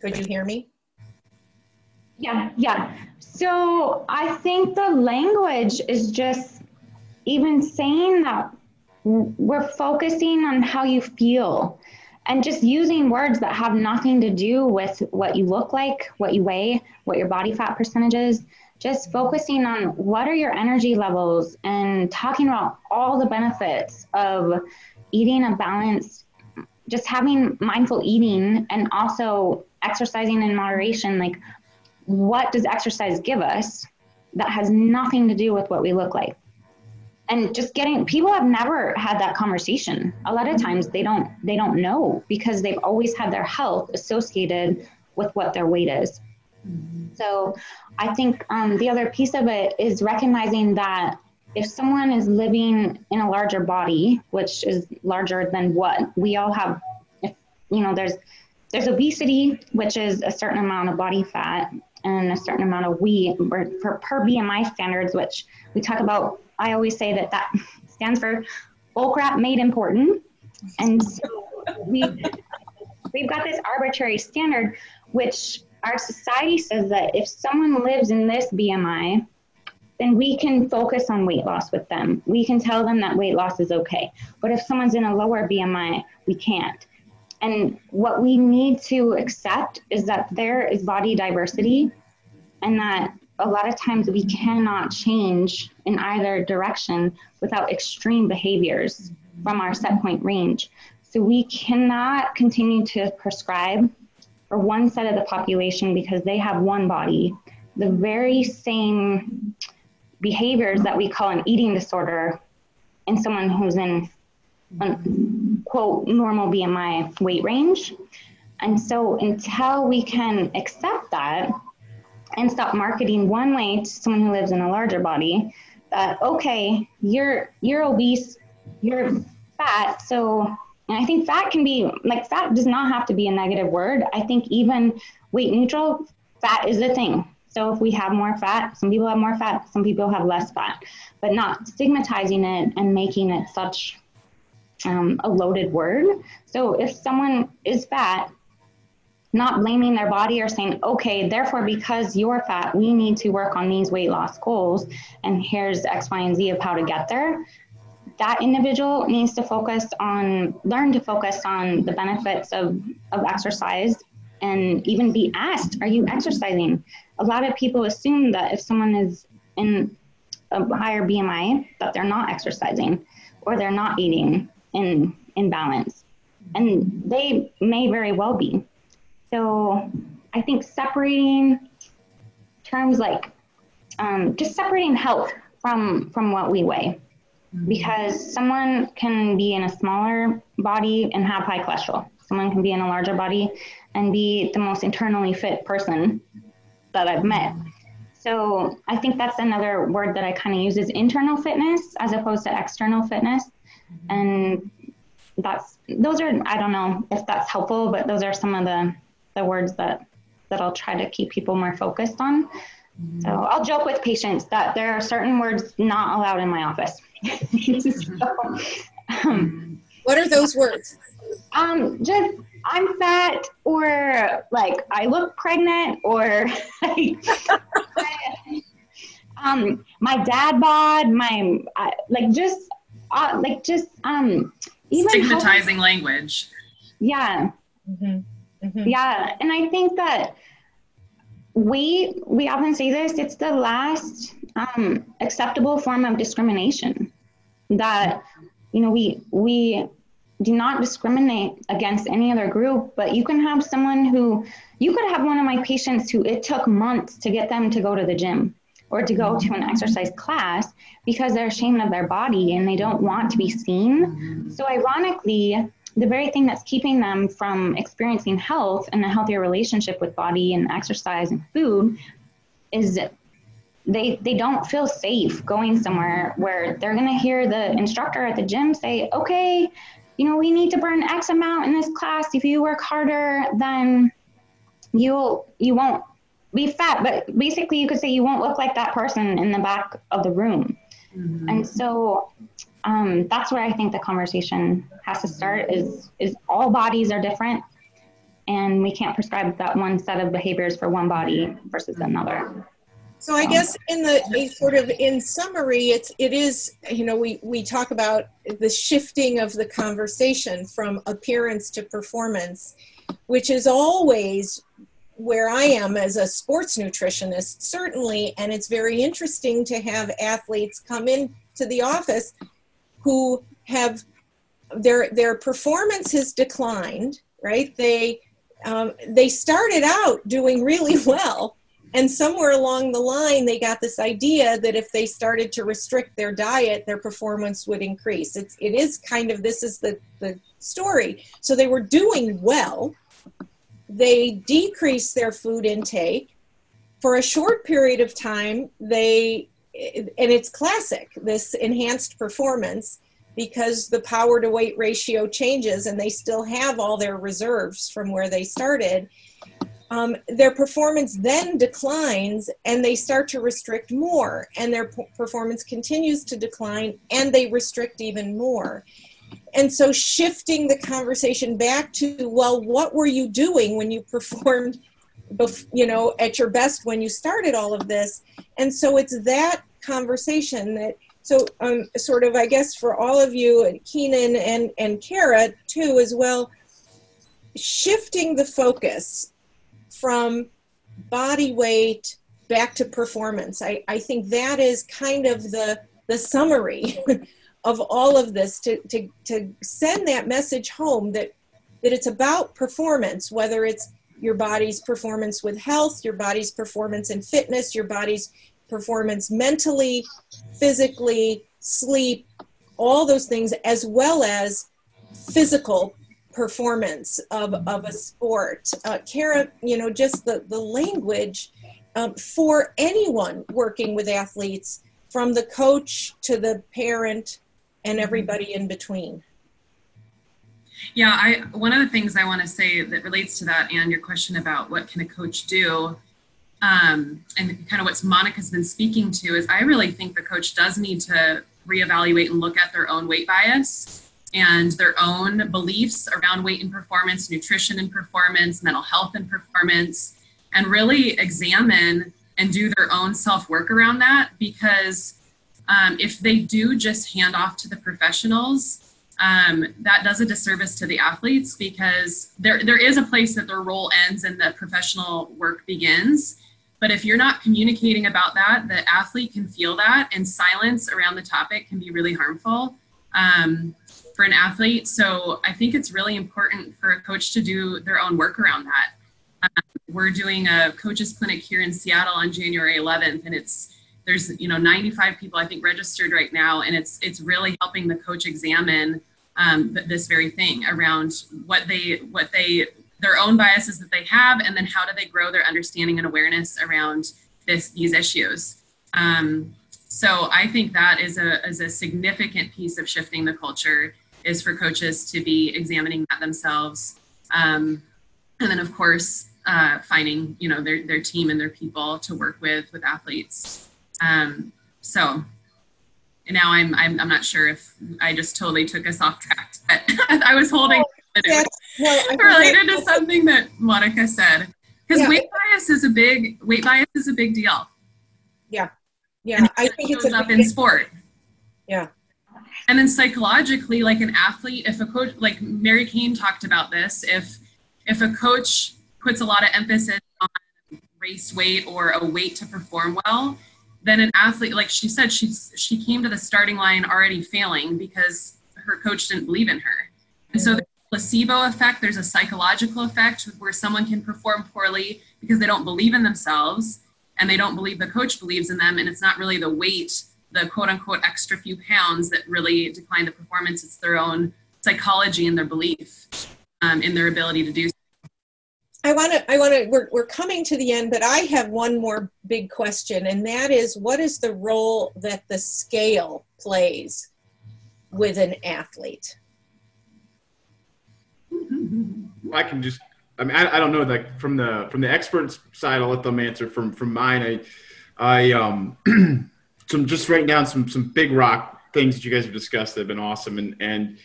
Could you hear me? Yeah, yeah. So I think the language is just even saying that we're focusing on how you feel and just using words that have nothing to do with what you look like, what you weigh, what your body fat percentage is. Just focusing on what are your energy levels and talking about all the benefits of eating a balanced, just having mindful eating and also exercising in moderation. Like, what does exercise give us that has nothing to do with what we look like? and just getting people have never had that conversation. A lot of times they don't they don't know because they've always had their health associated with what their weight is. So i think um, the other piece of it is recognizing that if someone is living in a larger body which is larger than what we all have if you know there's there's obesity which is a certain amount of body fat and a certain amount of weight or for per bmi standards which we talk about I always say that that stands for bull crap made important. And so we, we've got this arbitrary standard, which our society says that if someone lives in this BMI, then we can focus on weight loss with them. We can tell them that weight loss is okay. But if someone's in a lower BMI, we can't. And what we need to accept is that there is body diversity and that a lot of times we cannot change in either direction without extreme behaviors from our set point range. So we cannot continue to prescribe for one set of the population because they have one body, the very same behaviors that we call an eating disorder in someone who's in Um, quote normal BMI weight range. And so until we can accept that and stop marketing one way to someone who lives in a larger body, that okay, you're you're obese, you're fat, so and I think fat can be like fat does not have to be a negative word. I think even weight neutral, fat is a thing. So if we have more fat, some people have more fat, some people have less fat, but not stigmatizing it and making it such um, a loaded word. So if someone is fat, not blaming their body or saying, okay, therefore, because you're fat, we need to work on these weight loss goals, and here's X, Y, and Z of how to get there. That individual needs to focus on, learn to focus on the benefits of, of exercise and even be asked, are you exercising? A lot of people assume that if someone is in a higher BMI, that they're not exercising or they're not eating in, in balance. And they may very well be. So I think separating terms like um, just separating health from from what we weigh, because someone can be in a smaller body and have high cholesterol. Someone can be in a larger body and be the most internally fit person that I've met. So I think that's another word that I kind of use is internal fitness as opposed to external fitness. Mm-hmm. And that's those are I don't know if that's helpful, but those are some of the the words that that I'll try to keep people more focused on. Mm-hmm. So I'll joke with patients that there are certain words not allowed in my office. so, um, what are those words? Um, just I'm fat, or like I look pregnant, or like, um, my dad bod, my uh, like just uh, like just um, even stigmatizing language. Yeah. Mm-hmm. Mm-hmm. Yeah, and I think that we we often say this. It's the last um, acceptable form of discrimination. That you know we we do not discriminate against any other group, but you can have someone who you could have one of my patients who it took months to get them to go to the gym or to go to an exercise class because they're ashamed of their body and they don't want to be seen. Mm-hmm. So ironically, the very thing that's keeping them from experiencing health and a healthier relationship with body and exercise and food is they they don't feel safe going somewhere where they're going to hear the instructor at the gym say okay you know we need to burn x amount in this class if you work harder then you'll you won't be fat but basically you could say you won't look like that person in the back of the room mm-hmm. and so um, that's where I think the conversation has to start is is all bodies are different and we can't prescribe that one set of behaviors for one body versus another. So I guess in the sort of in summary, it's it is you know we we talk about the shifting of the conversation from appearance to performance, which is always where I am as a sports nutritionist certainly, and it's very interesting to have athletes come in to the office who have their their performance has declined right? They um, they started out doing really well and somewhere along the line they got this idea that if they started to restrict their diet their performance would increase. It's it is kind of this is the the story. So they were doing well they decrease their food intake. For a short period of time they and it's classic this enhanced performance because the power to weight ratio changes and they still have all their reserves from where they started um, their performance then declines and they start to restrict more and their p- performance continues to decline and they restrict even more and so shifting the conversation back to well what were you doing when you performed you know at your best when you started all of this? And so it's that conversation that so um, sort of i guess for all of you keenan and and kara too as well shifting the focus from body weight back to performance. I i think that is kind of the the summary of all of this to to to send that message home that that it's about performance whether it's your body's performance with health, your body's performance in fitness, your body's performance mentally, physically, sleep, all those things, as well as physical performance of, of a sport. Uh, Kara, you know, just the, the language um, for anyone working with athletes, from the coach to the parent and everybody in between. Yeah, I one of the things I want to say that relates to that and your question about what can a coach do, um, and kind of what Monica's been speaking to is I really think the coach does need to reevaluate and look at their own weight bias and their own beliefs around weight and performance, nutrition and performance, mental health and performance, and really examine and do their own self work around that because um, if they do just hand off to the professionals um, that does a disservice to the athletes because there, there is a place that their role ends and the professional work begins. But if you're not communicating about that, the athlete can feel that, and silence around the topic can be really harmful um, for an athlete. So I think it's really important for a coach to do their own work around that. Um, we're doing a coaches clinic here in Seattle on January 11th, and it's there's you know 95 people I think registered right now, and it's it's really helping the coach examine um, this very thing around what they what they their own biases that they have and then how do they grow their understanding and awareness around this these issues. Um, so i think that is a, is a significant piece of shifting the culture is for coaches to be examining that themselves. Um, and then of course uh, finding you know their, their team and their people to work with with athletes um, so now I'm, I'm I'm not sure if I just totally took us off track, but I was holding oh, yeah, no, related to something that Monica said because yeah. weight bias is a big weight bias is a big deal. Yeah, yeah, I think it's up in sport. Yeah, and then psychologically, like an athlete, if a coach, like Mary Cain talked about this, if if a coach puts a lot of emphasis on race weight or a weight to perform well, then an athlete like she said she's she came to the starting line already failing because her coach didn't believe in her. And so the placebo effect there's a psychological effect where someone can perform poorly because they don't believe in themselves and they don't believe the coach believes in them. And it's not really the weight the quote unquote extra few pounds that really decline the performance. It's their own psychology and their belief um, in their ability to do so I want to, I want to, we're, we're coming to the end, but I have one more big question, and that is what is the role that the scale plays with an athlete? I can just, I mean, I, I don't know, like from the, from the experts side, I'll let them answer from, from mine. I, I, um, some, just writing down some, some big rock things that you guys have discussed that have been awesome. And, and,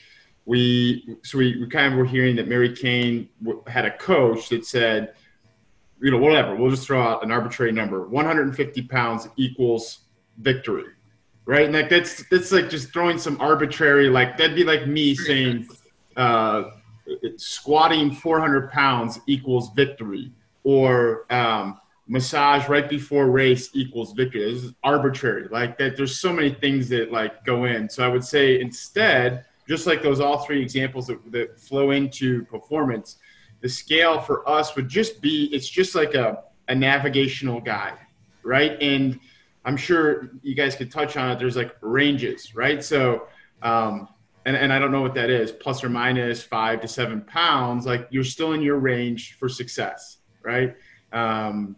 we so we, we kind of were hearing that Mary Cain had a coach that said, you know, whatever, we'll just throw out an arbitrary number, 150 pounds equals victory, right? And like that's that's like just throwing some arbitrary, like that'd be like me saying, uh, squatting 400 pounds equals victory, or um, massage right before race equals victory. This is arbitrary, like that. There's so many things that like go in. So I would say instead just like those all three examples that, that flow into performance, the scale for us would just be it's just like a, a navigational guide, right? And I'm sure you guys could touch on it. There's like ranges, right? So, um, and, and I don't know what that is, plus or minus five to seven pounds, like you're still in your range for success, right? Um,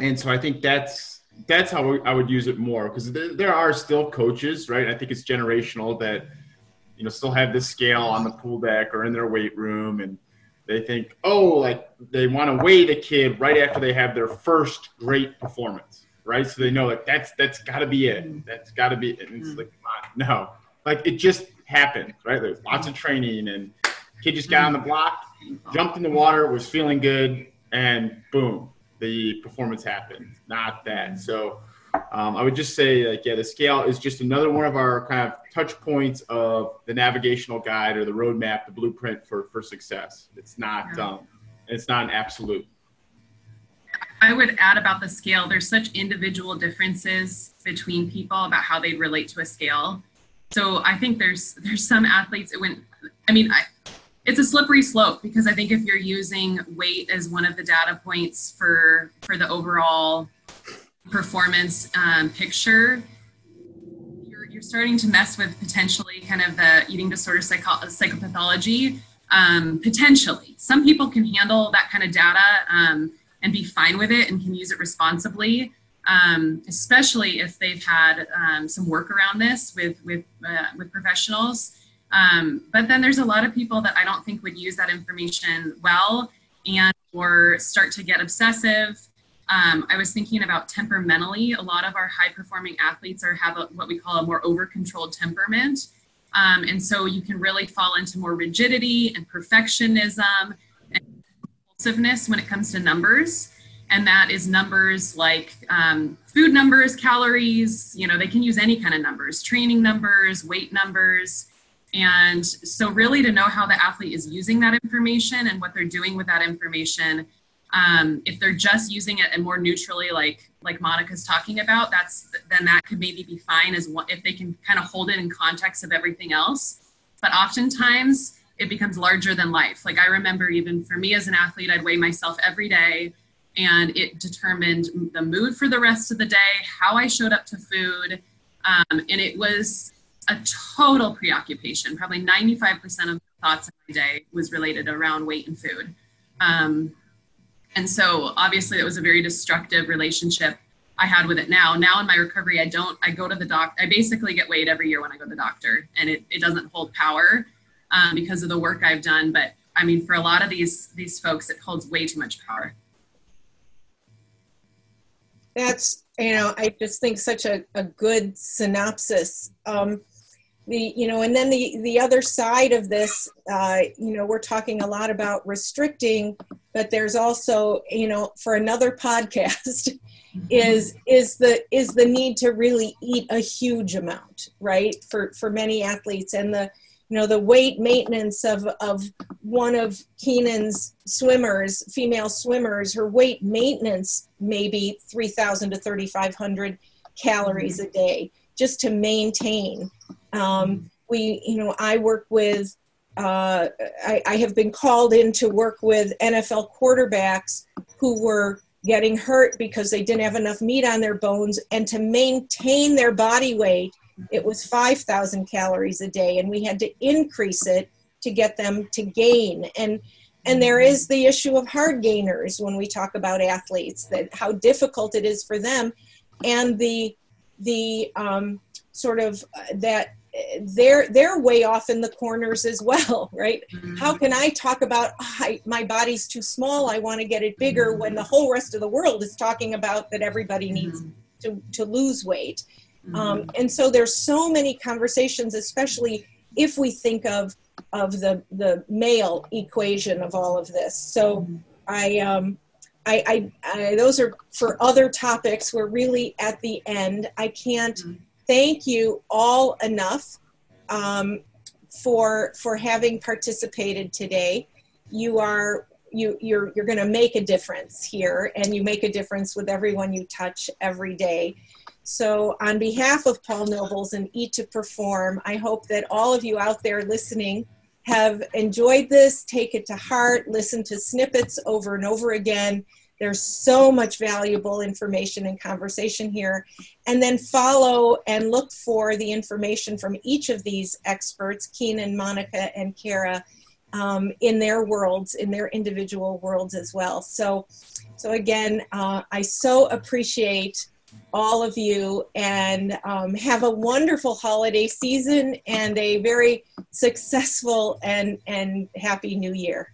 and so I think that's that's how I would use it more because there, there are still coaches, right? I think it's generational that you know still have this scale on the pool deck or in their weight room and they think oh like they want to weigh the kid right after they have their first great performance right? So they know like that's that's got to be it. That's got to be it. And it's mm. like no. Like it just happens right? There's lots of training and kid just got on the block jumped in the water was feeling good and boom the performance happened. Not that. So um, I would just say, like, yeah, the scale is just another one of our kind of touch points of the navigational guide or the roadmap, the blueprint for for success. It's not, um, it's not an absolute. I would add about the scale. There's such individual differences between people about how they relate to a scale. So I think there's there's some athletes. When I mean, I it's a slippery slope because I think if you're using weight as one of the data points for for the overall performance um, picture, you're, you're starting to mess with potentially kind of the eating disorder psycho- psychopathology. Um, potentially, some people can handle that kind of data um, and be fine with it and can use it responsibly. Um, especially if they've had um, some work around this with with uh, with professionals. Um, but then there's a lot of people that I don't think would use that information well and or start to get obsessive. Um, I was thinking about temperamentally. A lot of our high performing athletes are have a, what we call a more over controlled temperament. Um, and so you can really fall into more rigidity and perfectionism and impulsiveness when it comes to numbers. And that is numbers like um, food numbers, calories, you know, they can use any kind of numbers, training numbers, weight numbers. And so, really, to know how the athlete is using that information and what they're doing with that information, um, if they're just using it and more neutrally, like like Monica's talking about, that's then that could maybe be fine as what if they can kind of hold it in context of everything else. But oftentimes, it becomes larger than life. Like I remember, even for me as an athlete, I'd weigh myself every day, and it determined the mood for the rest of the day, how I showed up to food, um, and it was a total preoccupation. Probably 95% of the thoughts of my day was related around weight and food. Um, and so obviously it was a very destructive relationship I had with it now. Now in my recovery, I don't, I go to the doc, I basically get weighed every year when I go to the doctor and it, it doesn't hold power um, because of the work I've done. But I mean, for a lot of these, these folks, it holds way too much power. That's, you know, I just think such a, a good synopsis. Um, the you know and then the the other side of this uh, you know we're talking a lot about restricting but there's also you know for another podcast is is the is the need to really eat a huge amount right? For for many athletes. And the you know the weight maintenance of of one of Keenan's swimmers female swimmers her weight maintenance maybe 3000 to 3500 calories a day just to maintain um, we, you know, I work with, uh, I, I have been called in to work with NFL quarterbacks who were getting hurt because they didn't have enough meat on their bones and to maintain their body weight it was 5000 calories a day and we had to increase it to get them to gain. And and there is the issue of hard gainers when we talk about athletes that how difficult it is for them and the the um, sort of uh, that they're they're way off in the corners as well right mm-hmm. how can i talk about oh, I, my body's too small i want to get it bigger mm-hmm. when the whole rest of the world is talking about that everybody needs mm-hmm. to, to lose weight um, mm-hmm. and so there's so many conversations especially if we think of of the the male equation of all of this so mm-hmm. i um I, I, I, those are for other topics. We're really at the end. I can't thank you all enough um, for for having participated today. You are you you're you're going to make a difference here, and you make a difference with everyone you touch every day. So, on behalf of Paul Nobles and Eat to Perform, I hope that all of you out there listening have enjoyed this, take it to heart, listen to snippets over and over again there's so much valuable information and conversation here. And then follow and look for the information from each of these experts, Keenan, Monica, and Kara, um, in their worlds, in their individual worlds as well. So, so again, uh, I so appreciate all of you and um, have a wonderful holiday season and a very successful and, and happy new year.